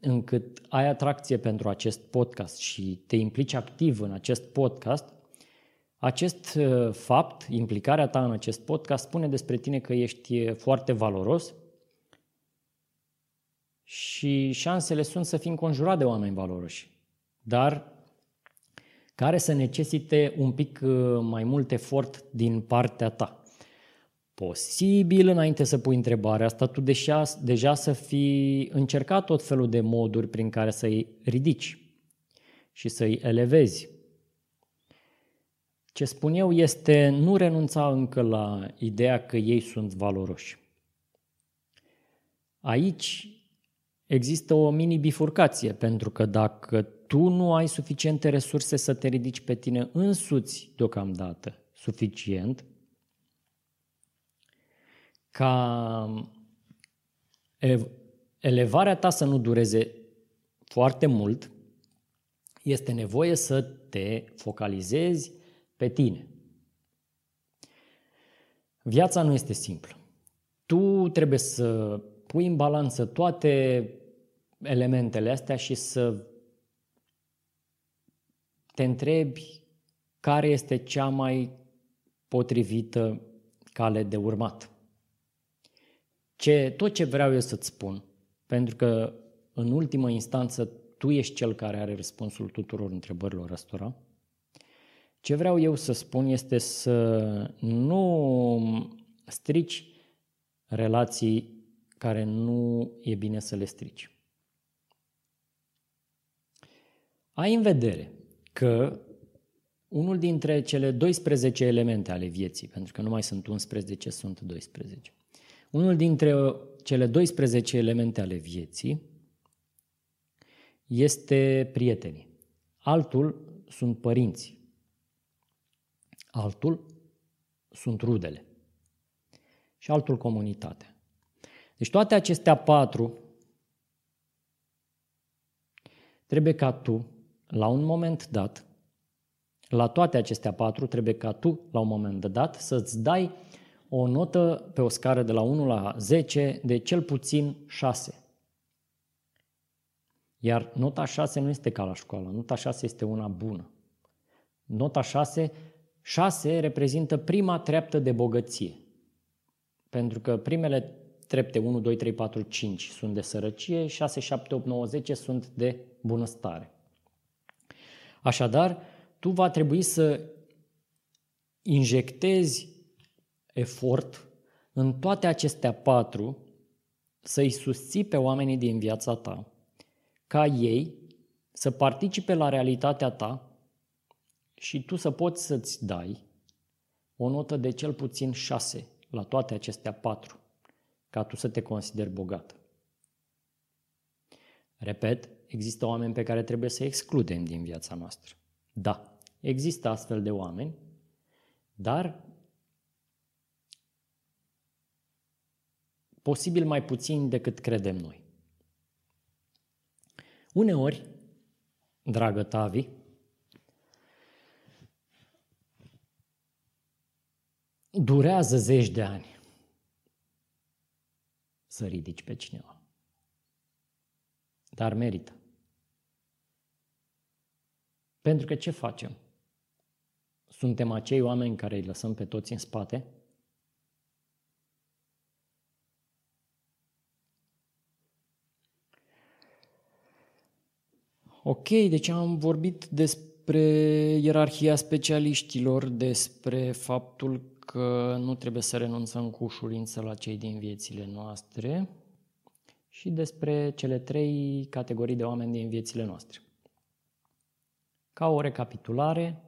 A: încât ai atracție pentru acest podcast și te implici activ în acest podcast, acest uh, fapt, implicarea ta în acest podcast, spune despre tine că ești uh, foarte valoros și șansele sunt să fii înconjurat de oameni valoroși, dar care să necesite un pic uh, mai mult efort din partea ta posibil, înainte să pui întrebarea asta, tu deja, deja să fi încercat tot felul de moduri prin care să-i ridici și să-i elevezi. Ce spun eu este nu renunța încă la ideea că ei sunt valoroși. Aici există o mini bifurcație, pentru că dacă tu nu ai suficiente resurse să te ridici pe tine însuți deocamdată suficient, ca elevarea ta să nu dureze foarte mult, este nevoie să te focalizezi pe tine. Viața nu este simplă. Tu trebuie să pui în balanță toate elementele astea și să te întrebi care este cea mai potrivită cale de urmat. Ce, tot ce vreau eu să-ți spun, pentru că în ultimă instanță tu ești cel care are răspunsul tuturor întrebărilor ăstora, ce vreau eu să spun este să nu strici relații care nu e bine să le strici. Ai în vedere că unul dintre cele 12 elemente ale vieții, pentru că nu mai sunt 11, sunt 12. Unul dintre cele 12 elemente ale vieții este prietenii. Altul sunt părinții. Altul sunt rudele. Și altul comunitatea. Deci toate acestea patru trebuie ca tu, la un moment dat, la toate acestea patru, trebuie ca tu, la un moment dat, să-ți dai o notă pe o scară de la 1 la 10 de cel puțin 6. Iar nota 6 nu este ca la școală, nota 6 este una bună. Nota 6, 6 reprezintă prima treaptă de bogăție. Pentru că primele trepte 1, 2, 3, 4, 5 sunt de sărăcie, 6, 7, 8, 9, 10 sunt de bunăstare. Așadar, tu va trebui să injectezi efort în toate acestea patru, să-i susții pe oamenii din viața ta, ca ei să participe la realitatea ta și tu să poți să-ți dai o notă de cel puțin șase la toate acestea patru, ca tu să te consideri bogat. Repet, există oameni pe care trebuie să excludem din viața noastră. Da, există astfel de oameni, dar posibil mai puțin decât credem noi. Uneori, dragă Tavi, durează zeci de ani să ridici pe cineva. Dar merită. Pentru că ce facem? Suntem acei oameni care îi lăsăm pe toți în spate? Ok, deci am vorbit despre ierarhia specialiștilor, despre faptul că nu trebuie să renunțăm cu ușurință la cei din viețile noastre și despre cele trei categorii de oameni din viețile noastre. Ca o recapitulare,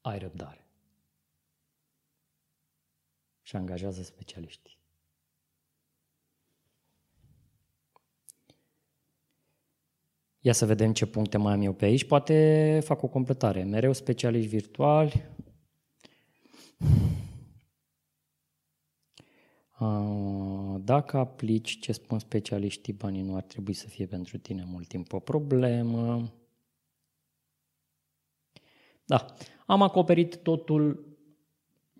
A: ai răbdare. Și angajează specialiștii. Ia să vedem ce puncte mai am eu pe aici. Poate fac o completare. Mereu specialiști virtuali. Dacă aplici ce spun specialiștii, banii nu ar trebui să fie pentru tine mult timp o problemă. Da, am acoperit totul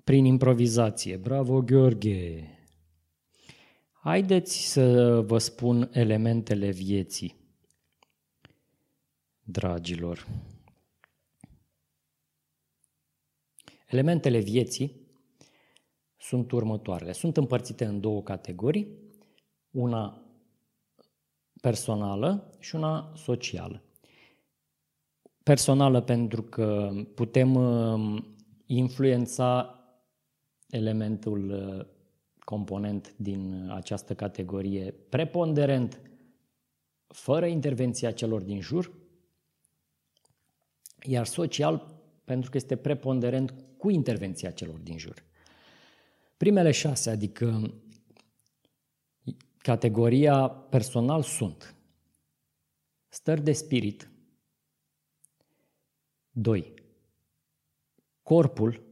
A: prin improvizație. Bravo, Gheorghe! Haideți să vă spun elementele vieții, dragilor. Elementele vieții sunt următoarele. Sunt împărțite în două categorii, una personală și una socială. Personală pentru că putem um, influența elementul uh, component din această categorie preponderent fără intervenția celor din jur, iar social pentru că este preponderent cu intervenția celor din jur. Primele șase, adică categoria personal sunt stări de spirit, 2. Corpul,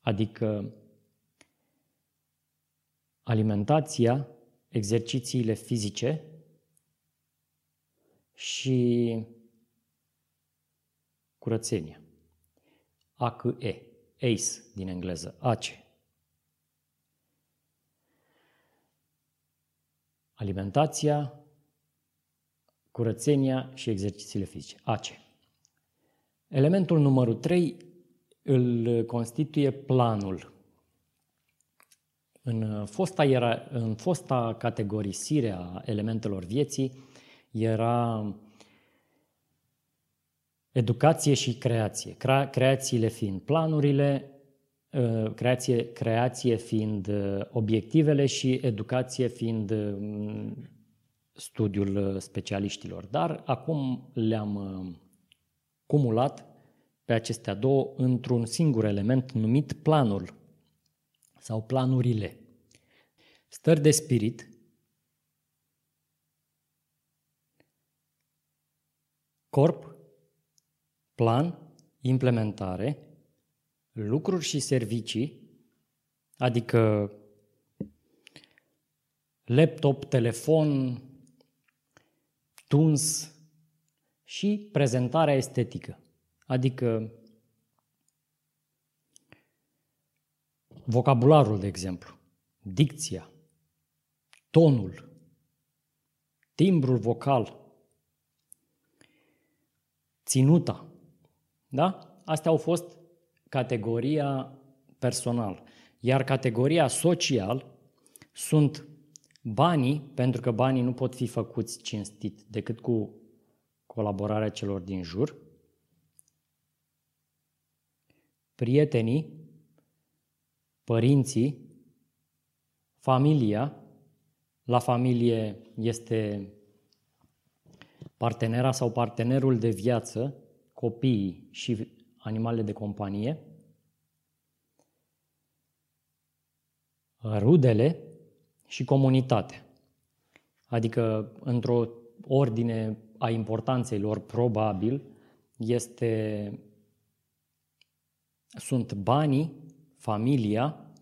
A: adică alimentația, exercițiile fizice și curățenia. ACE ace din engleză, ace. Alimentația, curățenia și exercițiile fizice, ace. Elementul numărul 3 îl constituie planul. În fosta, era, în fosta categorisire a elementelor vieții era educație și creație. Creațiile fiind planurile, ă, creație, creație fiind ă, obiectivele și educație fiind ă, studiul specialiștilor. Dar acum le-am cumulat pe acestea două într-un singur element numit planul sau planurile. Stări de spirit, corp, plan, implementare, lucruri și servicii, adică laptop, telefon, tuns și prezentarea estetică, adică vocabularul, de exemplu, dicția, tonul, timbrul vocal, ținuta. Da? Astea au fost categoria personal. Iar categoria social sunt banii, pentru că banii nu pot fi făcuți cinstit decât cu colaborarea celor din jur, prietenii, părinții, familia, la familie este partenera sau partenerul de viață, copiii și animalele de companie, rudele și comunitate. Adică, într-o ordine a importanței lor, probabil, este, sunt banii, familia,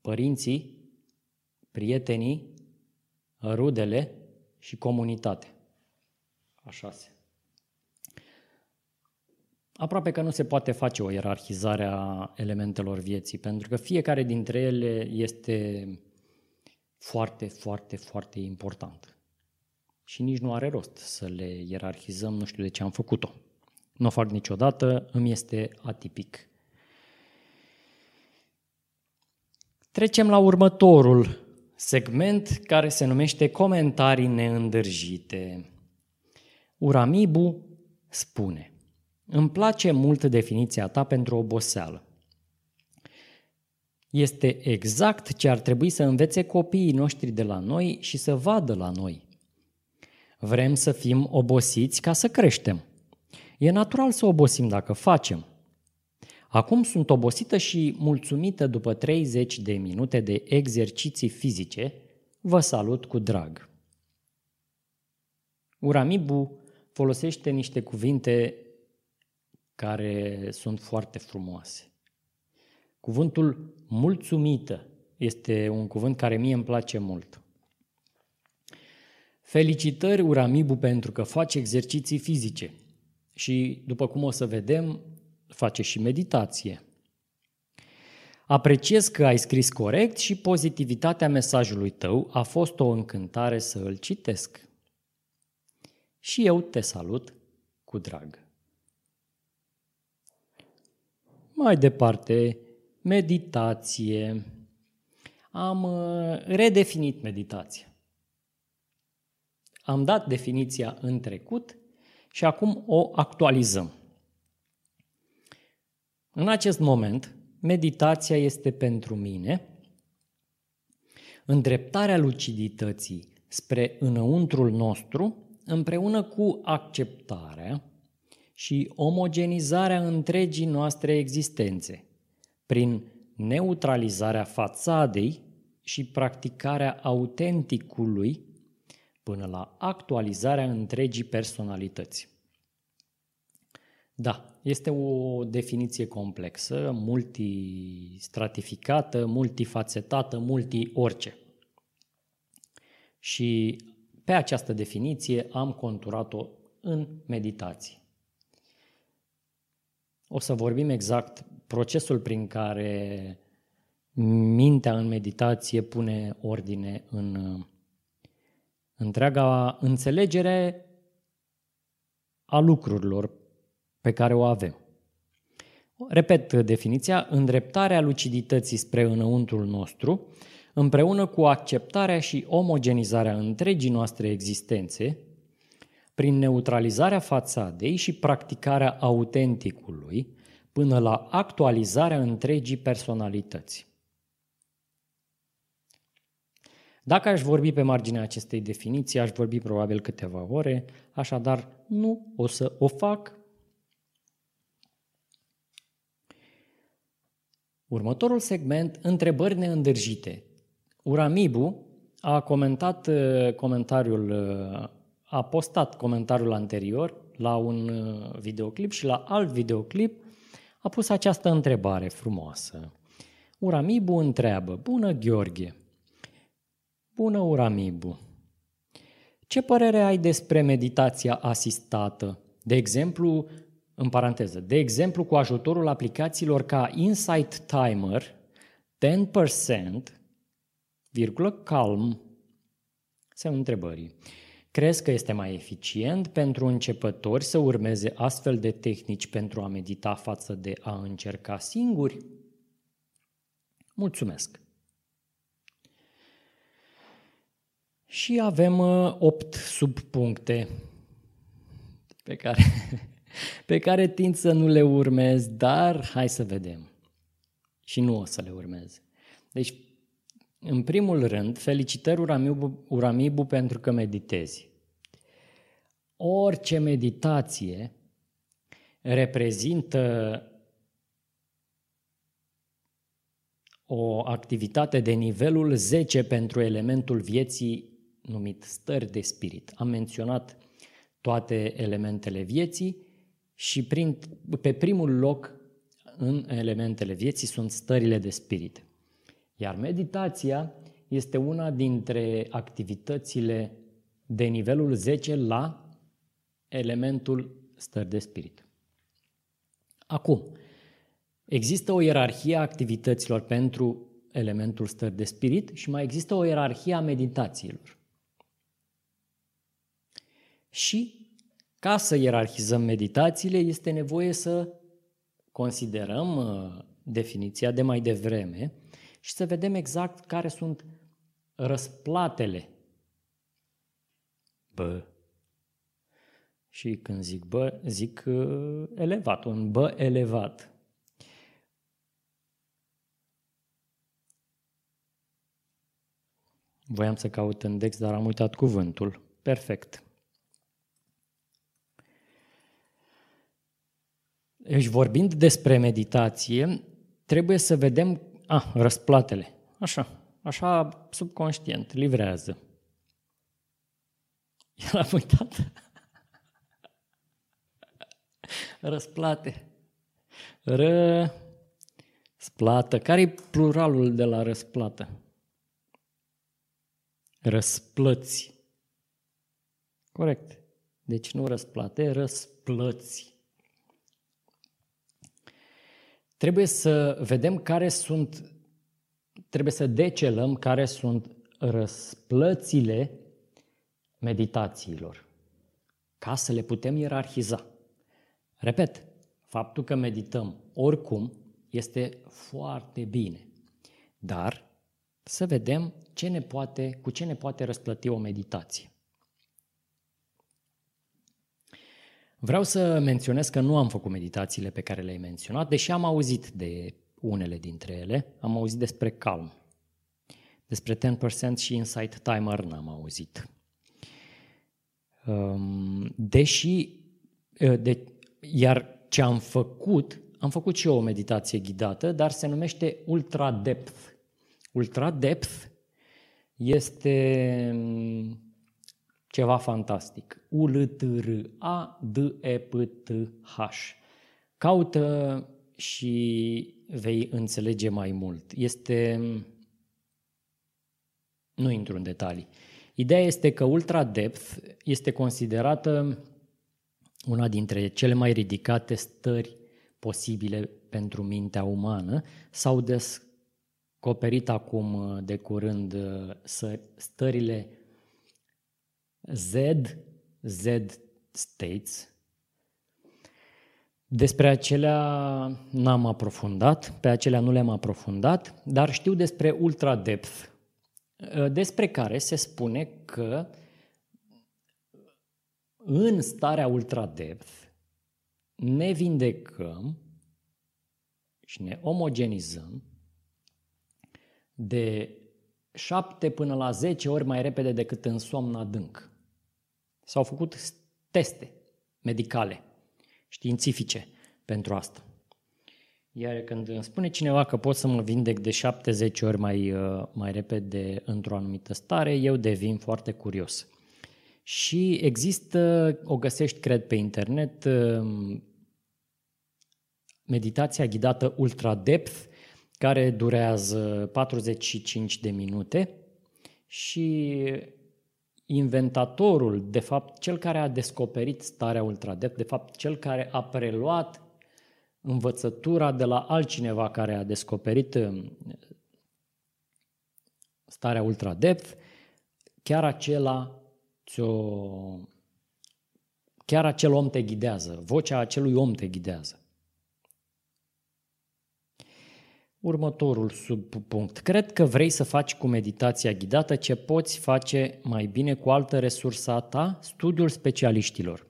A: părinții, prietenii, rudele și comunitate. Așa se. Aproape că nu se poate face o ierarhizare a elementelor vieții, pentru că fiecare dintre ele este foarte, foarte, foarte important. Și nici nu are rost să le ierarhizăm, nu știu de ce am făcut-o. Nu o fac niciodată, îmi este atipic. Trecem la următorul segment care se numește Comentarii neîndârjite. Uramibu spune Îmi place mult definiția ta pentru oboseală. Este exact ce ar trebui să învețe copiii noștri de la noi și să vadă la noi. Vrem să fim obosiți ca să creștem. E natural să obosim dacă facem. Acum sunt obosită și mulțumită după 30 de minute de exerciții fizice. Vă salut cu drag. Uramibu folosește niște cuvinte care sunt foarte frumoase. Cuvântul mulțumită este un cuvânt care mie îmi place mult. Felicitări Uramibu pentru că faci exerciții fizice și, după cum o să vedem, face și meditație. Apreciez că ai scris corect și pozitivitatea mesajului tău a fost o încântare să îl citesc. Și eu te salut cu drag. Mai departe, meditație. Am uh, redefinit meditația. Am dat definiția în trecut și acum o actualizăm. În acest moment, meditația este pentru mine îndreptarea lucidității spre înăuntrul nostru împreună cu acceptarea și omogenizarea întregii noastre existențe prin neutralizarea fațadei și practicarea autenticului până la actualizarea întregii personalități. Da, este o definiție complexă, multistratificată, multifacetată, multi-orice. Și pe această definiție am conturat-o în meditație. O să vorbim exact procesul prin care mintea în meditație pune ordine în uh, întreaga înțelegere a lucrurilor pe care o avem. Repet definiția, îndreptarea lucidității spre înăuntrul nostru, împreună cu acceptarea și omogenizarea întregii noastre existențe, prin neutralizarea fațadei și practicarea autenticului, până la actualizarea întregii personalități. Dacă aș vorbi pe marginea acestei definiții, aș vorbi probabil câteva ore, așadar nu o să o fac. Următorul segment, întrebări neîndârjite. Uramibu a comentat uh, comentariul, uh, a postat comentariul anterior la un uh, videoclip și la alt videoclip a pus această întrebare frumoasă. Uramibu întreabă, bună Gheorghe, bună Uramibu, ce părere ai despre meditația asistată? De exemplu, în paranteză, de exemplu cu ajutorul aplicațiilor ca Insight Timer, 10%, virgulă, calm, semn întrebării. Crezi că este mai eficient pentru începători să urmeze astfel de tehnici pentru a medita față de a încerca singuri? Mulțumesc! Și avem uh, opt subpuncte pe care, (laughs) pe care tind să nu le urmez, dar hai să vedem. Și nu o să le urmez. Deci, în primul rând, felicitări Uramibu, Uramibu pentru că meditezi. Orice meditație reprezintă o activitate de nivelul 10 pentru elementul vieții numit stări de spirit. Am menționat toate elementele vieții și prin, pe primul loc în elementele vieții sunt stările de spirit. Iar meditația este una dintre activitățile de nivelul 10 la elementul stări de spirit. Acum, există o ierarhie a activităților pentru elementul stări de spirit și mai există o ierarhie a meditațiilor. Și ca să ierarhizăm meditațiile, este nevoie să considerăm uh, definiția de mai devreme și să vedem exact care sunt răsplatele. Bă. Și când zic bă, zic uh, elevat, un bă elevat. Voiam să caut index, dar am uitat cuvântul. Perfect. Deci vorbind despre meditație, trebuie să vedem, ah, răsplatele, așa, așa subconștient, livrează. El a uitat. (laughs) Răsplate. Ră... Splată. care e pluralul de la răsplată? Răsplăți. Corect. Deci nu răsplate, răsplăți. Trebuie să vedem care sunt, trebuie să decelăm care sunt răsplățile meditațiilor, ca să le putem ierarhiza. Repet, faptul că medităm oricum este foarte bine, dar să vedem ce ne poate, cu ce ne poate răsplăti o meditație. Vreau să menționez că nu am făcut meditațiile pe care le-ai menționat, deși am auzit de unele dintre ele. Am auzit despre Calm. Despre 10% și Insight Timer n-am auzit. Um, deși, uh, de, iar ce am făcut, am făcut și eu o meditație ghidată, dar se numește Ultra Depth. Ultra Depth este ceva fantastic. U L T R A D E P T H. Caută și vei înțelege mai mult. Este nu intru în detalii. Ideea este că Ultra Depth este considerată una dintre cele mai ridicate stări posibile pentru mintea umană. S-au, des, descoperit acum de curând stările Z, Z states. Despre acelea n-am aprofundat, pe acelea nu le-am aprofundat, dar știu despre ultra depth, despre care se spune că în starea ultra depth ne vindecăm și ne omogenizăm de 7 până la 10 ori mai repede decât în somn adânc. S-au făcut teste medicale, științifice pentru asta. Iar când îmi spune cineva că pot să mă vindec de 7-10 ori mai, uh, mai repede într-o anumită stare, eu devin foarte curios. Și există, o găsești, cred, pe internet, um, meditația ghidată Ultra Depth, care durează 45 de minute și inventatorul, de fapt cel care a descoperit starea Ultra Depth, de fapt cel care a preluat învățătura de la altcineva care a descoperit um, starea Ultra Depth, chiar acela ți-o chiar acel om te ghidează, vocea acelui om te ghidează. Următorul subpunct. Cred că vrei să faci cu meditația ghidată ce poți face mai bine cu altă resursă a ta, studiul specialiștilor.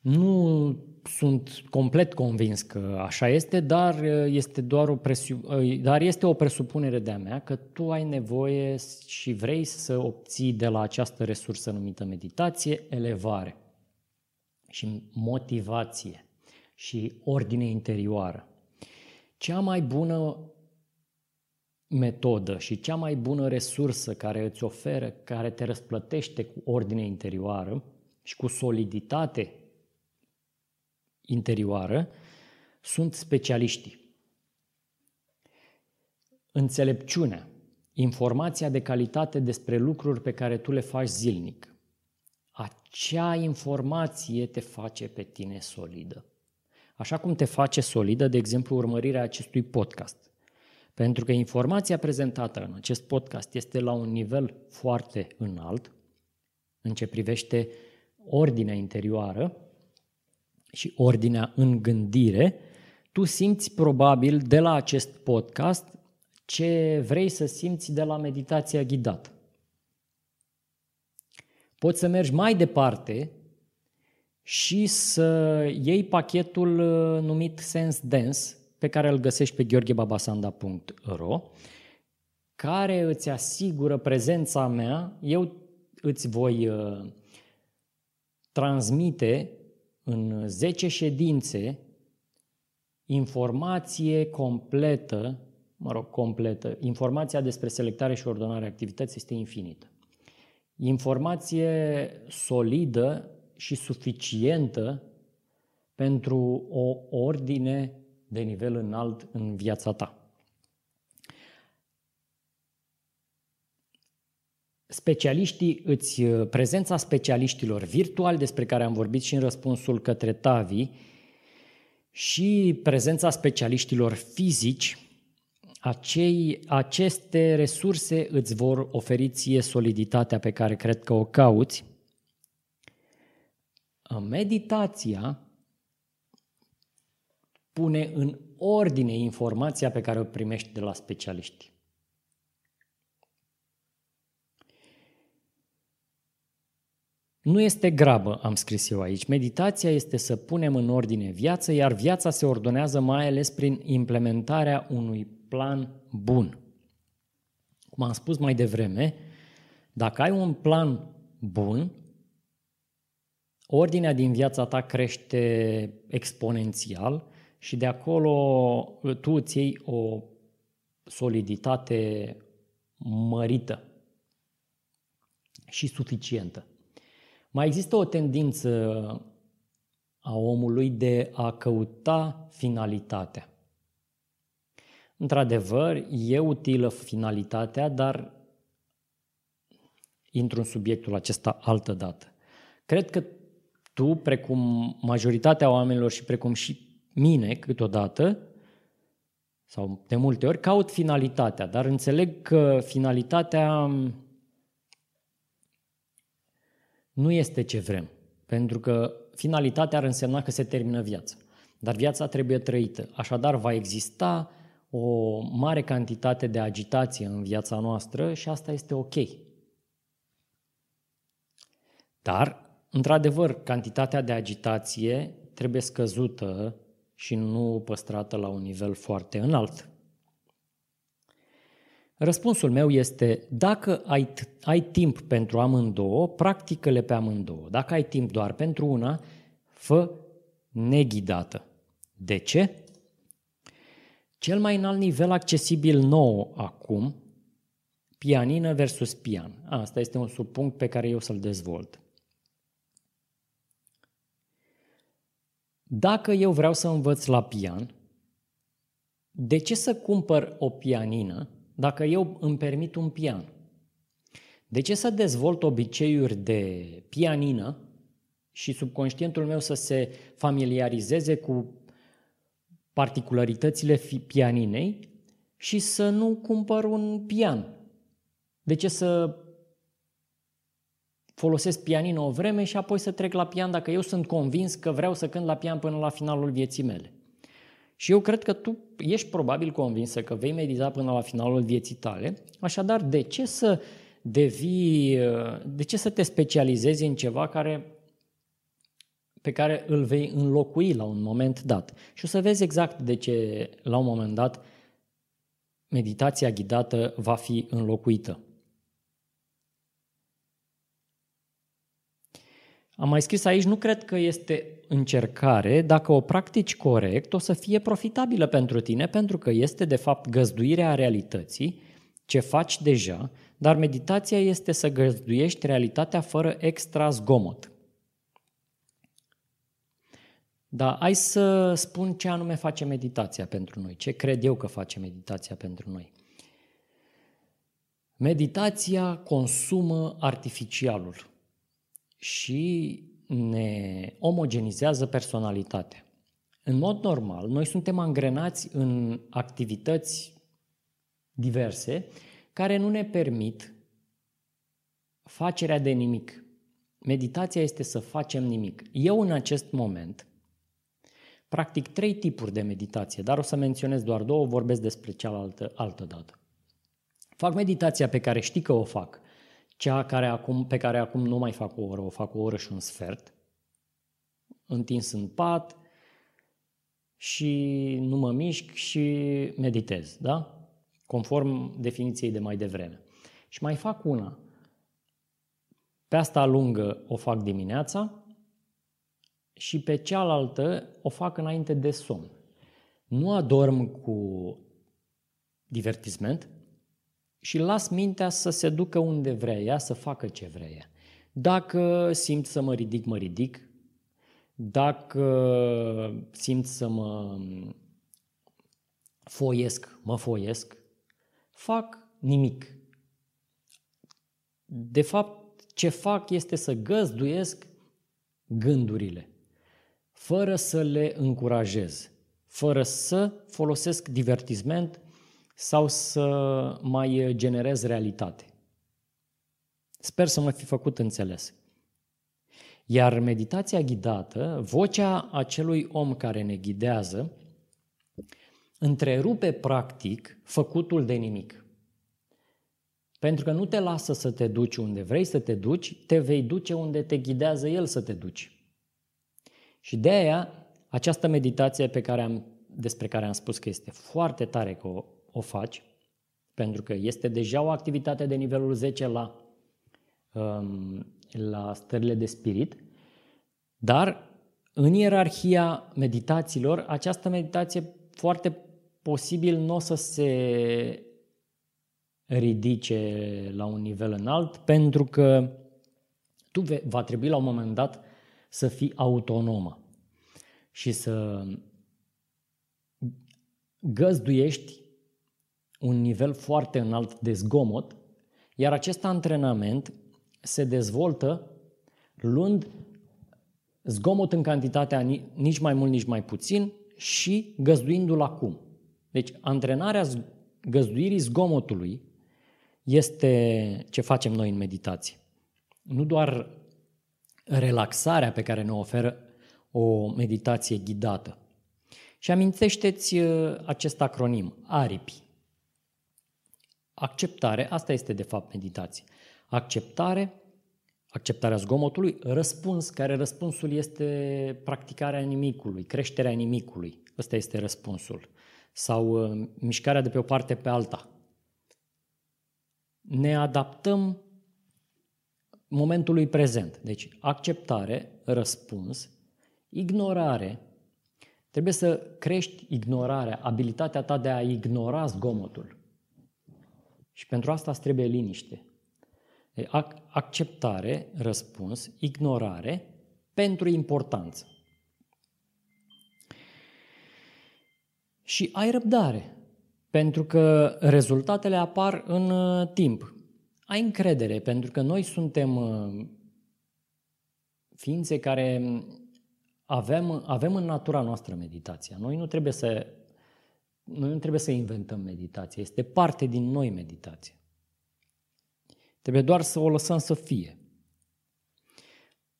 A: Nu sunt complet convins că așa este, dar este, doar o presu- dar este o presupunere de-a mea că tu ai nevoie și vrei să obții de la această resursă numită meditație elevare și motivație și ordine interioară. Cea mai bună metodă și cea mai bună resursă care îți oferă, care te răsplătește cu ordine interioară și cu soliditate interioară, sunt specialiștii. Înțelepciunea, informația de calitate despre lucruri pe care tu le faci zilnic. Acea informație te face pe tine solidă. Așa cum te face solidă, de exemplu, urmărirea acestui podcast. Pentru că informația prezentată în acest podcast este la un nivel foarte înalt în ce privește ordinea interioară și ordinea în gândire, tu simți probabil de la acest podcast ce vrei să simți de la meditația ghidată. Poți să mergi mai departe și să iei pachetul uh, numit Sense Dance, pe care îl găsești pe gheorghebabasanda.ro, care îți asigură prezența mea. Eu îți voi uh, transmite în 10 ședințe informație completă, mă rog, completă, informația despre selectare și ordonare activității este infinită. Informație solidă și suficientă pentru o ordine de nivel înalt în viața ta. Specialiștii, îți, prezența specialiștilor virtuali, despre care am vorbit și în răspunsul către Tavi, și prezența specialiștilor fizici, acei, aceste resurse îți vor oferi ție soliditatea pe care cred că o cauți Meditația pune în ordine informația pe care o primești de la specialiști. Nu este grabă, am scris eu aici. Meditația este să punem în ordine viața, iar viața se ordonează mai ales prin implementarea unui plan bun. Cum am spus mai devreme, dacă ai un plan bun, ordinea din viața ta crește exponențial și de acolo tu îți iei o soliditate mărită și suficientă. Mai există o tendință a omului de a căuta finalitatea. Într-adevăr, e utilă finalitatea, dar intru în subiectul acesta altă dată. Cred că tu, precum majoritatea oamenilor și precum și mine câteodată, sau de multe ori, caut finalitatea, dar înțeleg că finalitatea nu este ce vrem, pentru că finalitatea ar însemna că se termină viața. Dar viața trebuie trăită. Așadar, va exista o mare cantitate de agitație în viața noastră și asta este ok. Dar, într-adevăr, cantitatea de agitație trebuie scăzută și nu păstrată la un nivel foarte înalt. Răspunsul meu este, dacă ai, ai timp pentru amândouă, practică-le pe amândouă. Dacă ai timp doar pentru una, fă neghidată. De ce? Cel mai înalt nivel accesibil nou acum, pianină versus pian. Asta este un subpunct pe care eu să-l dezvolt. Dacă eu vreau să învăț la pian, de ce să cumpăr o pianină dacă eu îmi permit un pian? De ce să dezvolt obiceiuri de pianină și subconștientul meu să se familiarizeze cu particularitățile pianinei și să nu cumpăr un pian? De ce să folosesc pianină o vreme și apoi să trec la pian dacă eu sunt convins că vreau să cânt la pian până la finalul vieții mele. Și eu cred că tu ești probabil convinsă că vei medita până la finalul vieții tale, așadar de ce să devii, de ce să te specializezi în ceva care, pe care îl vei înlocui la un moment dat? Și o să vezi exact de ce la un moment dat meditația ghidată va fi înlocuită. Am mai scris aici, nu cred că este încercare, dacă o practici corect, o să fie profitabilă pentru tine, pentru că este de fapt găzduirea realității, ce faci deja, dar meditația este să găzduiești realitatea fără extra zgomot. Da, hai să spun ce anume face meditația pentru noi, ce cred eu că face meditația pentru noi. Meditația consumă artificialul și ne omogenizează personalitatea. În mod normal, noi suntem angrenați în activități diverse care nu ne permit facerea de nimic. Meditația este să facem nimic. Eu în acest moment practic trei tipuri de meditație, dar o să menționez doar două, vorbesc despre cealaltă altă dată. Fac meditația pe care știi că o fac, cea care acum, pe care acum nu mai fac o oră, o fac o oră și un sfert, întins în pat și nu mă mișc și meditez, da? Conform definiției de mai devreme. Și mai fac una. Pe asta lungă o fac dimineața și pe cealaltă o fac înainte de somn. Nu adorm cu divertisment, și las mintea să se ducă unde vrea ea, să facă ce vrea ea. Dacă simt să mă ridic, mă ridic. Dacă simt să mă foiesc, mă foiesc. Fac nimic. De fapt, ce fac este să găzduiesc gândurile, fără să le încurajez, fără să folosesc divertisment, sau să mai generez realitate. Sper să mă fi făcut înțeles. Iar meditația ghidată, vocea acelui om care ne ghidează, întrerupe practic făcutul de nimic. Pentru că nu te lasă să te duci unde vrei să te duci, te vei duce unde te ghidează el să te duci. Și de aia, această meditație pe care am, despre care am spus că este foarte tare că o o faci, pentru că este deja o activitate de nivelul 10 la, um, la stările de spirit, dar în ierarhia meditațiilor, această meditație foarte posibil nu o să se ridice la un nivel înalt, pentru că tu va trebui la un moment dat să fii autonomă și să găzduiești un nivel foarte înalt de zgomot, iar acest antrenament se dezvoltă luând zgomot în cantitatea nici mai mult, nici mai puțin și găzduindu-l acum. Deci, antrenarea găzduirii zgomotului este ce facem noi în meditație. Nu doar relaxarea pe care ne oferă o meditație ghidată. Și amintește-ți uh, acest acronim, ARIPI. Acceptare, asta este de fapt meditație. Acceptare, acceptarea zgomotului, răspuns, care răspunsul este practicarea nimicului, creșterea nimicului. Ăsta este răspunsul. Sau uh, mișcarea de pe o parte pe alta. Ne adaptăm momentului prezent. Deci acceptare, răspuns, ignorare. Trebuie să crești ignorarea, abilitatea ta de a ignora zgomotul. Și pentru asta îți trebuie liniște. Acceptare, răspuns, ignorare pentru importanță. Și ai răbdare, pentru că rezultatele apar în uh, timp. Ai încredere, pentru că noi suntem uh, ființe care avem, avem în natura noastră meditația. Noi nu trebuie să noi nu trebuie să inventăm meditația, este parte din noi meditația. Trebuie doar să o lăsăm să fie.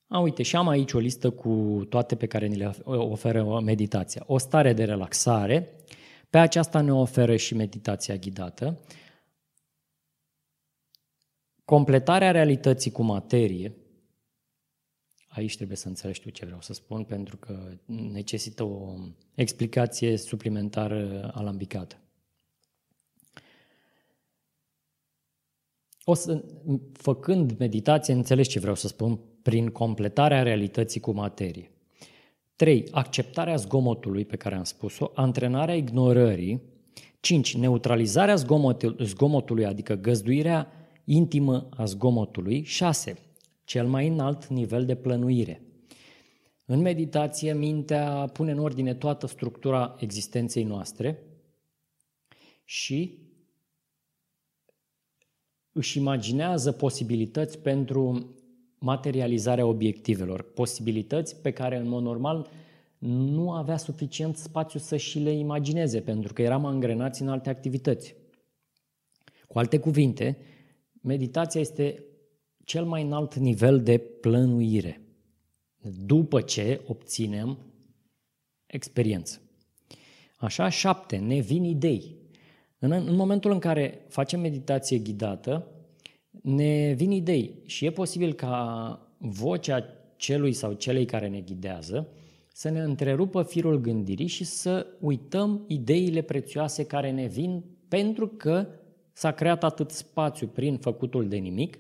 A: A, uite, și am aici o listă cu toate pe care ni le oferă meditația. O stare de relaxare, pe aceasta ne oferă și meditația ghidată. Completarea realității cu materie, aici trebuie să înțelegi tu ce vreau să spun, pentru că necesită o explicație suplimentară alambicată. O să, făcând meditație, înțelegi ce vreau să spun prin completarea realității cu materie. 3. Acceptarea zgomotului pe care am spus-o, antrenarea ignorării. 5. Neutralizarea zgomotului, adică găzduirea intimă a zgomotului. 6. Cel mai înalt nivel de plănuire. În meditație, mintea pune în ordine toată structura existenței noastre și își imaginează posibilități pentru materializarea obiectivelor, posibilități pe care în mod normal nu avea suficient spațiu să și le imagineze, pentru că eram angrenați în alte activități. Cu alte cuvinte, meditația este cel mai înalt nivel de plănuire, după ce obținem experiență. Așa, șapte, ne vin idei. În, în momentul în care facem meditație ghidată, ne vin idei și e posibil ca vocea celui sau celei care ne ghidează să ne întrerupă firul gândirii și să uităm ideile prețioase care ne vin pentru că s-a creat atât spațiu prin făcutul de nimic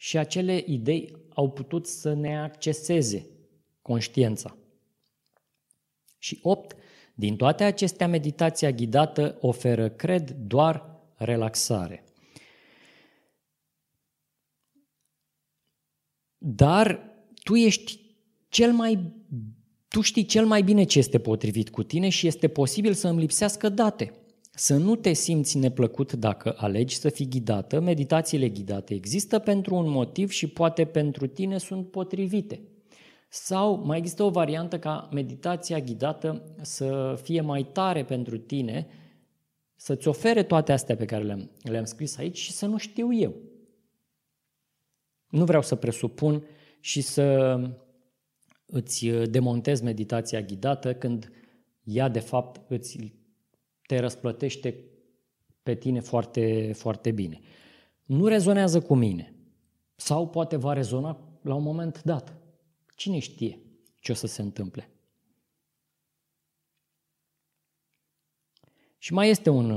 A: și acele idei au putut să ne acceseze conștiința. Și opt, din toate acestea, meditația ghidată oferă, cred, doar relaxare. Dar tu ești cel mai tu știi cel mai bine ce este potrivit cu tine și este posibil să îmi lipsească date. Să nu te simți neplăcut dacă alegi să fii ghidată. Meditațiile ghidate există pentru un motiv și poate pentru tine sunt potrivite. Sau mai există o variantă ca meditația ghidată să fie mai tare pentru tine, să-ți ofere toate astea pe care le-am, le-am scris aici și să nu știu eu. Nu vreau să presupun și să îți demontez meditația ghidată când ea de fapt îți te răsplătește pe tine foarte, foarte bine. Nu rezonează cu mine. Sau poate va rezona la un moment dat. Cine știe ce o să se întâmple? Și mai este un,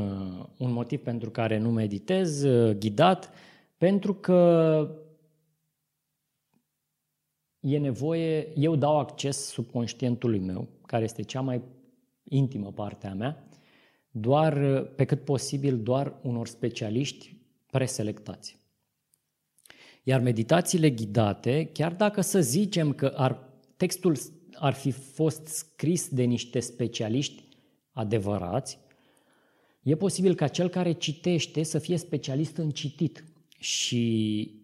A: un motiv pentru care nu meditez ghidat, pentru că e nevoie, eu dau acces subconștientului meu, care este cea mai intimă parte a mea, doar, pe cât posibil, doar unor specialiști preselectați. Iar meditațiile ghidate, chiar dacă să zicem că ar, textul ar fi fost scris de niște specialiști adevărați, e posibil ca cel care citește să fie specialist în citit și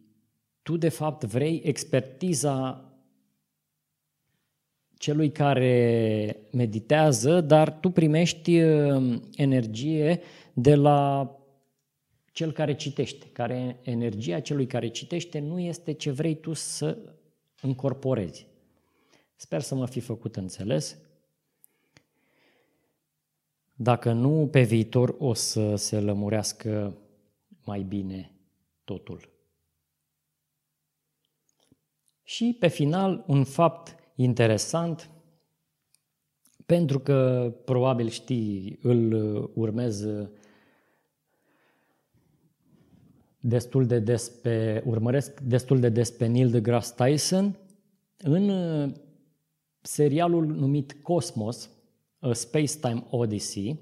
A: tu de fapt vrei expertiza celui care meditează, dar tu primești uh, energie de la cel care citește, care energia celui care citește nu este ce vrei tu să încorporezi. Sper să mă fi făcut înțeles. Dacă nu, pe viitor o să se lămurească mai bine totul. Și pe final, un fapt interesant, pentru că probabil știi, îl urmez destul de des pe, urmăresc destul de des pe Neil deGrasse Tyson în serialul numit Cosmos, A Space-Time Odyssey,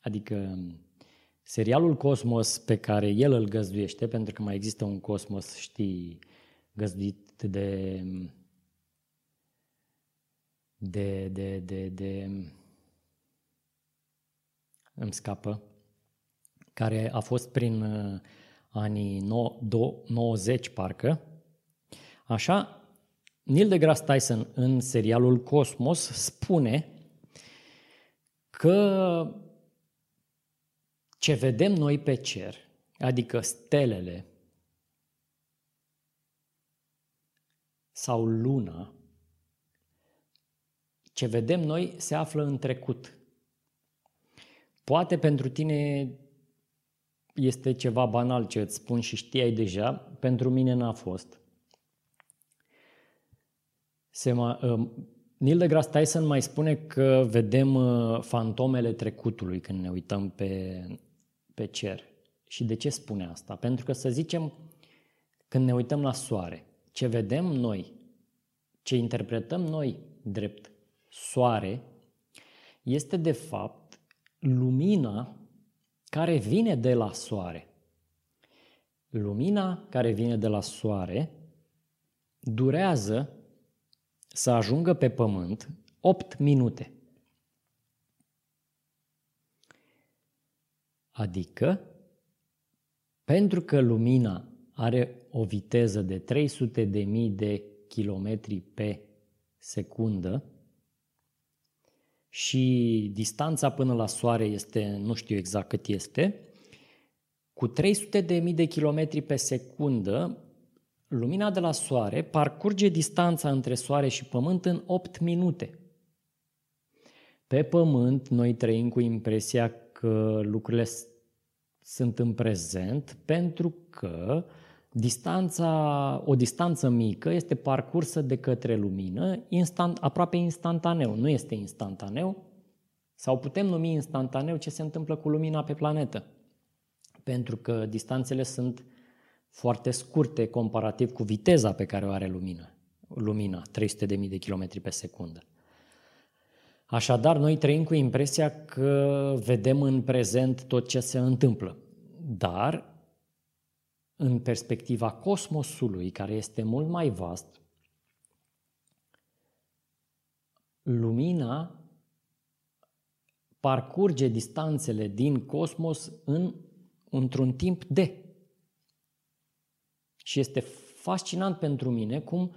A: adică serialul Cosmos pe care el îl găzduiește, pentru că mai există un Cosmos, știi, găzduit de de, de, de, de îmi scapă, care a fost prin uh, anii 90 parcă. Așa, Neil deGrasse Tyson în serialul Cosmos spune că ce vedem noi pe cer, adică stelele sau luna, ce vedem noi se află în trecut. Poate pentru tine este ceva banal ce îți spun și știai deja, pentru mine n-a fost. Se ma, uh, Neil deGrasse Tyson mai spune că vedem uh, fantomele trecutului când ne uităm pe, pe cer. Și de ce spune asta? Pentru că, să zicem, când ne uităm la soare, ce vedem noi, ce interpretăm noi drept soare, este de fapt lumina care vine de la soare. Lumina care vine de la soare durează să ajungă pe pământ 8 minute. Adică, pentru că lumina are o viteză de 300 de mii de kilometri pe secundă și distanța până la Soare este, nu știu exact cât este, cu 300 de mii de kilometri pe secundă, lumina de la Soare parcurge distanța între Soare și Pământ în 8 minute. Pe Pământ noi trăim cu impresia că lucrurile sunt în prezent pentru că distanța, o distanță mică este parcursă de către lumină instant, aproape instantaneu. Nu este instantaneu, sau putem numi instantaneu ce se întâmplă cu lumina pe planetă. Pentru că distanțele sunt foarte scurte comparativ cu viteza pe care o are lumina, lumina 300.000 de km pe secundă. Așadar, noi trăim cu impresia că vedem în prezent tot ce se întâmplă. Dar, în perspectiva cosmosului, care este mult mai vast, lumina parcurge distanțele din cosmos în, într-un timp de. Și este fascinant pentru mine cum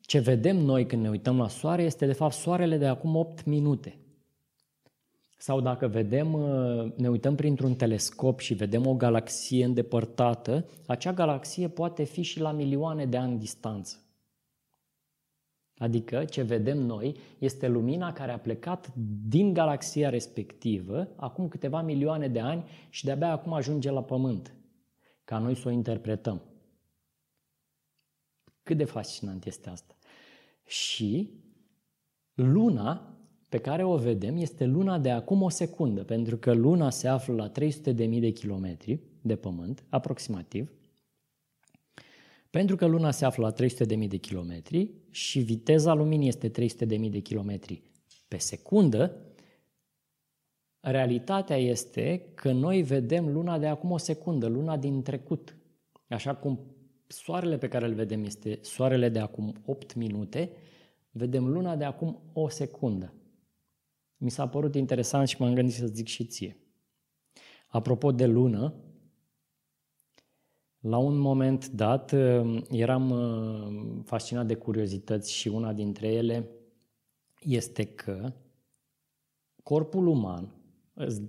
A: ce vedem noi când ne uităm la soare este de fapt soarele de acum 8 minute. Sau dacă vedem, uh, ne uităm printr-un telescop și vedem o galaxie îndepărtată, acea galaxie poate fi și la milioane de ani distanță. Adică ce vedem noi este lumina care a plecat din galaxia respectivă acum câteva milioane de ani și de-abia acum ajunge la Pământ, ca noi să o interpretăm. Cât de fascinant este asta. Și luna pe care o vedem este luna de acum o secundă, pentru că luna se află la 300.000 de kilometri de pământ, aproximativ, pentru că luna se află la 300.000 de kilometri și viteza luminii este 300.000 de kilometri pe secundă, realitatea este că noi vedem luna de acum o secundă, luna din trecut. Așa cum soarele pe care îl vedem este soarele de acum 8 minute, vedem luna de acum o secundă. Mi s-a părut interesant și m-am gândit să zic și ție. Apropo de lună, La un moment dat uh, eram uh, fascinat de curiozități și una dintre ele este că corpul uman,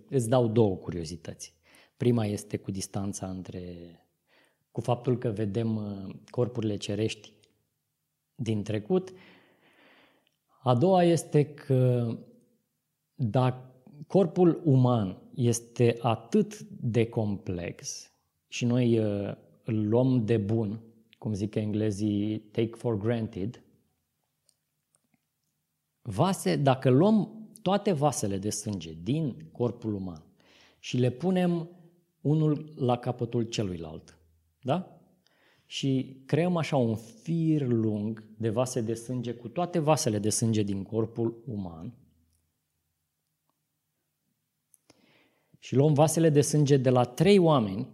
A: îți dau două curiozități. Prima este cu distanța între, cu faptul că vedem uh, corpurile cerești din trecut. A doua este că dacă corpul uman este atât de complex și noi uh, îl luăm de bun, cum zic englezii, take for granted, vase, dacă luăm toate vasele de sânge din corpul uman și le punem unul la capătul celuilalt, da? Și creăm așa un fir lung de vase de sânge cu toate vasele de sânge din corpul uman. Și luăm vasele de sânge de la trei oameni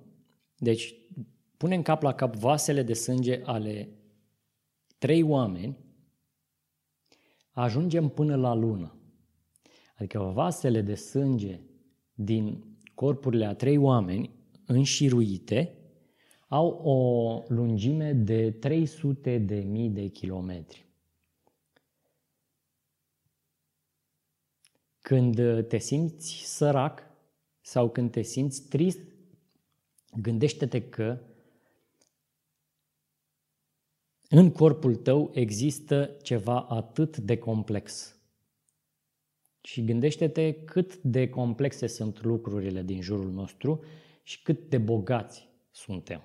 A: deci, punem cap la cap vasele de sânge ale trei oameni, ajungem până la lună. Adică vasele de sânge din corpurile a trei oameni înșiruite au o lungime de 300 de mii de kilometri. Când te simți sărac sau când te simți trist Gândește-te că în corpul tău există ceva atât de complex. Și gândește-te cât de complexe sunt lucrurile din jurul nostru și cât de bogați suntem.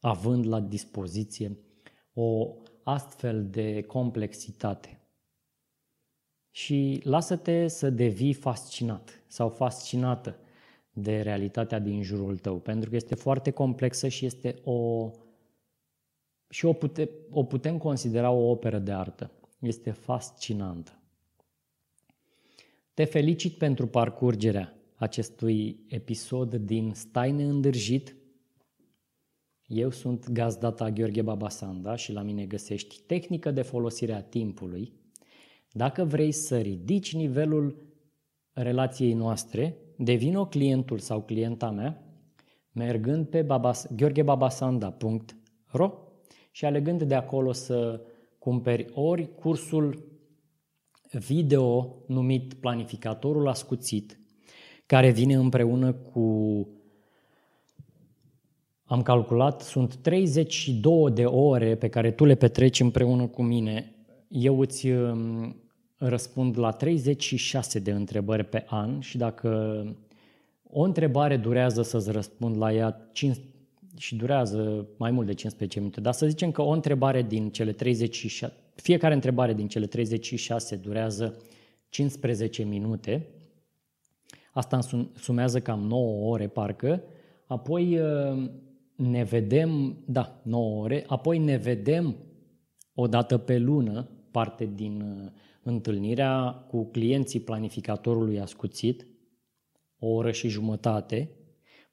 A: Având la dispoziție o astfel de complexitate. Și lasă-te să devii fascinat sau fascinată de realitatea din jurul tău, pentru că este foarte complexă și este o și o, pute, o putem considera o operă de artă. Este fascinantă. Te felicit pentru parcurgerea acestui episod din Stai neîndârjit. Eu sunt gazdata Gheorghe Babasanda și la mine găsești tehnică de folosire a timpului. Dacă vrei să ridici nivelul relației noastre, devină clientul sau clienta mea mergând pe babas, gheorghebabasanda.ro și alegând de acolo să cumperi ori cursul video numit Planificatorul Ascuțit, care vine împreună cu, am calculat, sunt 32 de ore pe care tu le petreci împreună cu mine. Eu îți răspund la 36 de întrebări pe an și dacă o întrebare durează să-ți răspund la ea 5, și durează mai mult de 15 minute, dar să zicem că o întrebare din cele 36, fiecare întrebare din cele 36 durează 15 minute, asta sumează cam 9 ore parcă, apoi uh, ne vedem, da, 9 ore, apoi ne vedem o dată pe lună, parte din uh, întâlnirea cu clienții planificatorului ascuțit, o oră și jumătate,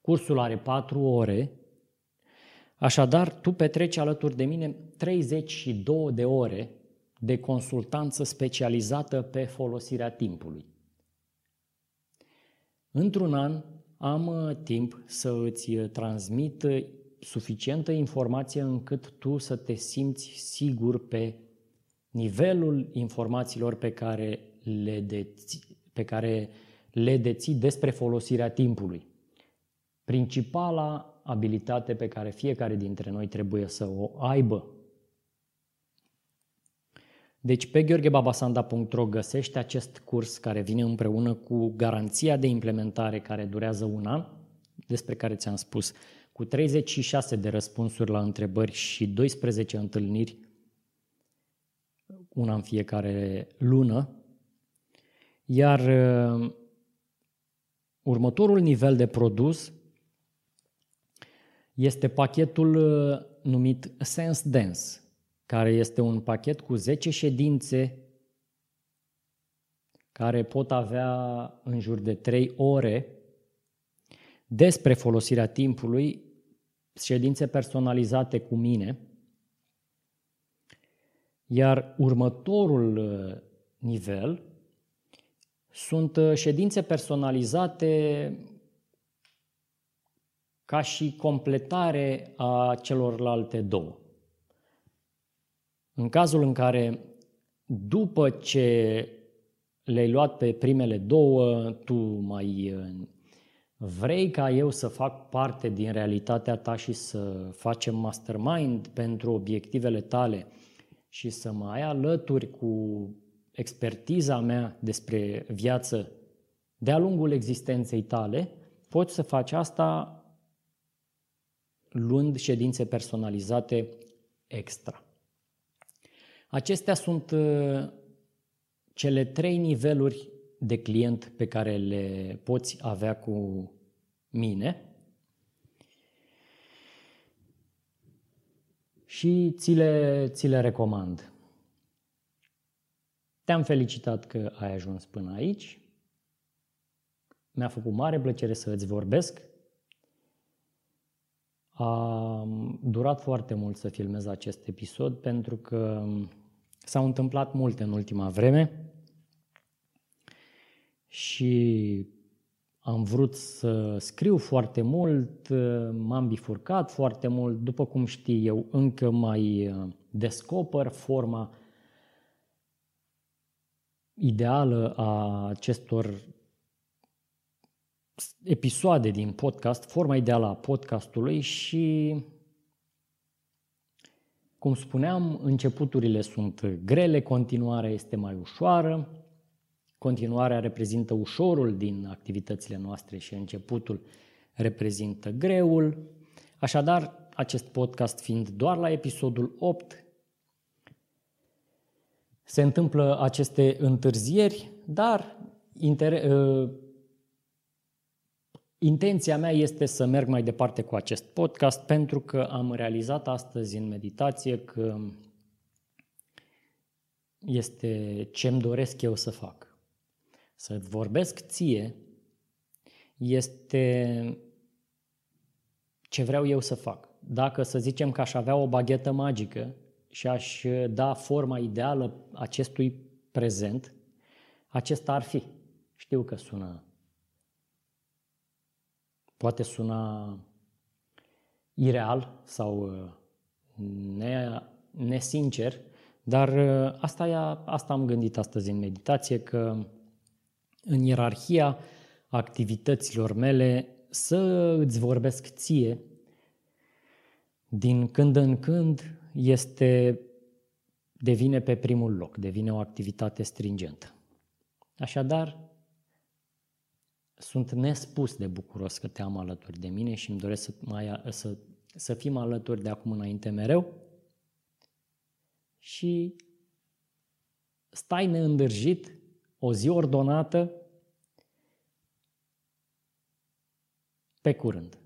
A: cursul are patru ore, așadar tu petreci alături de mine 32 de ore de consultanță specializată pe folosirea timpului. Într-un an am uh, timp să îți uh, transmit uh, suficientă informație încât tu să te simți sigur pe nivelul informațiilor pe care le deții, pe care le deții despre folosirea timpului. Principala abilitate pe care fiecare dintre noi trebuie să o aibă. Deci pe gheorghebabasanda.ro găsești acest curs care vine împreună cu garanția de implementare care durează un an, despre care ți-am spus, cu 36 de răspunsuri la întrebări și 12 întâlniri una în fiecare lună, iar uh, următorul nivel de produs este pachetul uh, numit Sense Dance, care este un pachet cu 10 ședințe care pot avea în jur de 3 ore despre folosirea timpului, ședințe personalizate cu mine – iar următorul uh, nivel sunt uh, ședințe personalizate ca și completare a celorlalte două. În cazul în care după ce le-ai luat pe primele două, tu mai uh, vrei ca eu să fac parte din realitatea ta și să facem mastermind pentru obiectivele tale și să mă ai alături cu expertiza mea despre viață de-a lungul existenței tale, poți să faci asta luând ședințe personalizate extra. Acestea sunt uh, cele trei niveluri de client pe care le poți avea cu mine și ți le, ți le recomand. Te-am felicitat că ai ajuns până aici. Mi-a făcut mare plăcere să îți vorbesc. A durat foarte mult să filmez acest episod pentru că s-au întâmplat multe în ultima vreme și am vrut să scriu foarte mult, m-am bifurcat foarte mult, după cum știi eu încă mai uh, descoper forma ideală a acestor episoade din podcast, forma ideală a podcastului și, cum spuneam, începuturile sunt grele, continuarea este mai ușoară, continuarea reprezintă ușorul din activitățile noastre și începutul reprezintă greul. Așadar, acest podcast fiind doar la episodul 8, se întâmplă aceste întârzieri, dar inter- ă, intenția mea este să merg mai departe cu acest podcast pentru că am realizat astăzi în meditație că este ce îmi doresc eu să fac. Să vorbesc ție este ce vreau eu să fac. Dacă să zicem că aș avea o baghetă magică și aș da forma ideală acestui prezent, acesta ar fi. Știu că sună, poate suna ireal sau ne, nesincer, dar asta, e, asta am gândit astăzi în meditație, că în ierarhia activităților mele să îți vorbesc ție din când în când este, devine pe primul loc, devine o activitate stringentă. Așadar, sunt nespus de bucuros că te am alături de mine și îmi doresc să, mai, să, să fim alături de acum înainte mereu și stai neîndârjit, o zi ordonată, pe curând.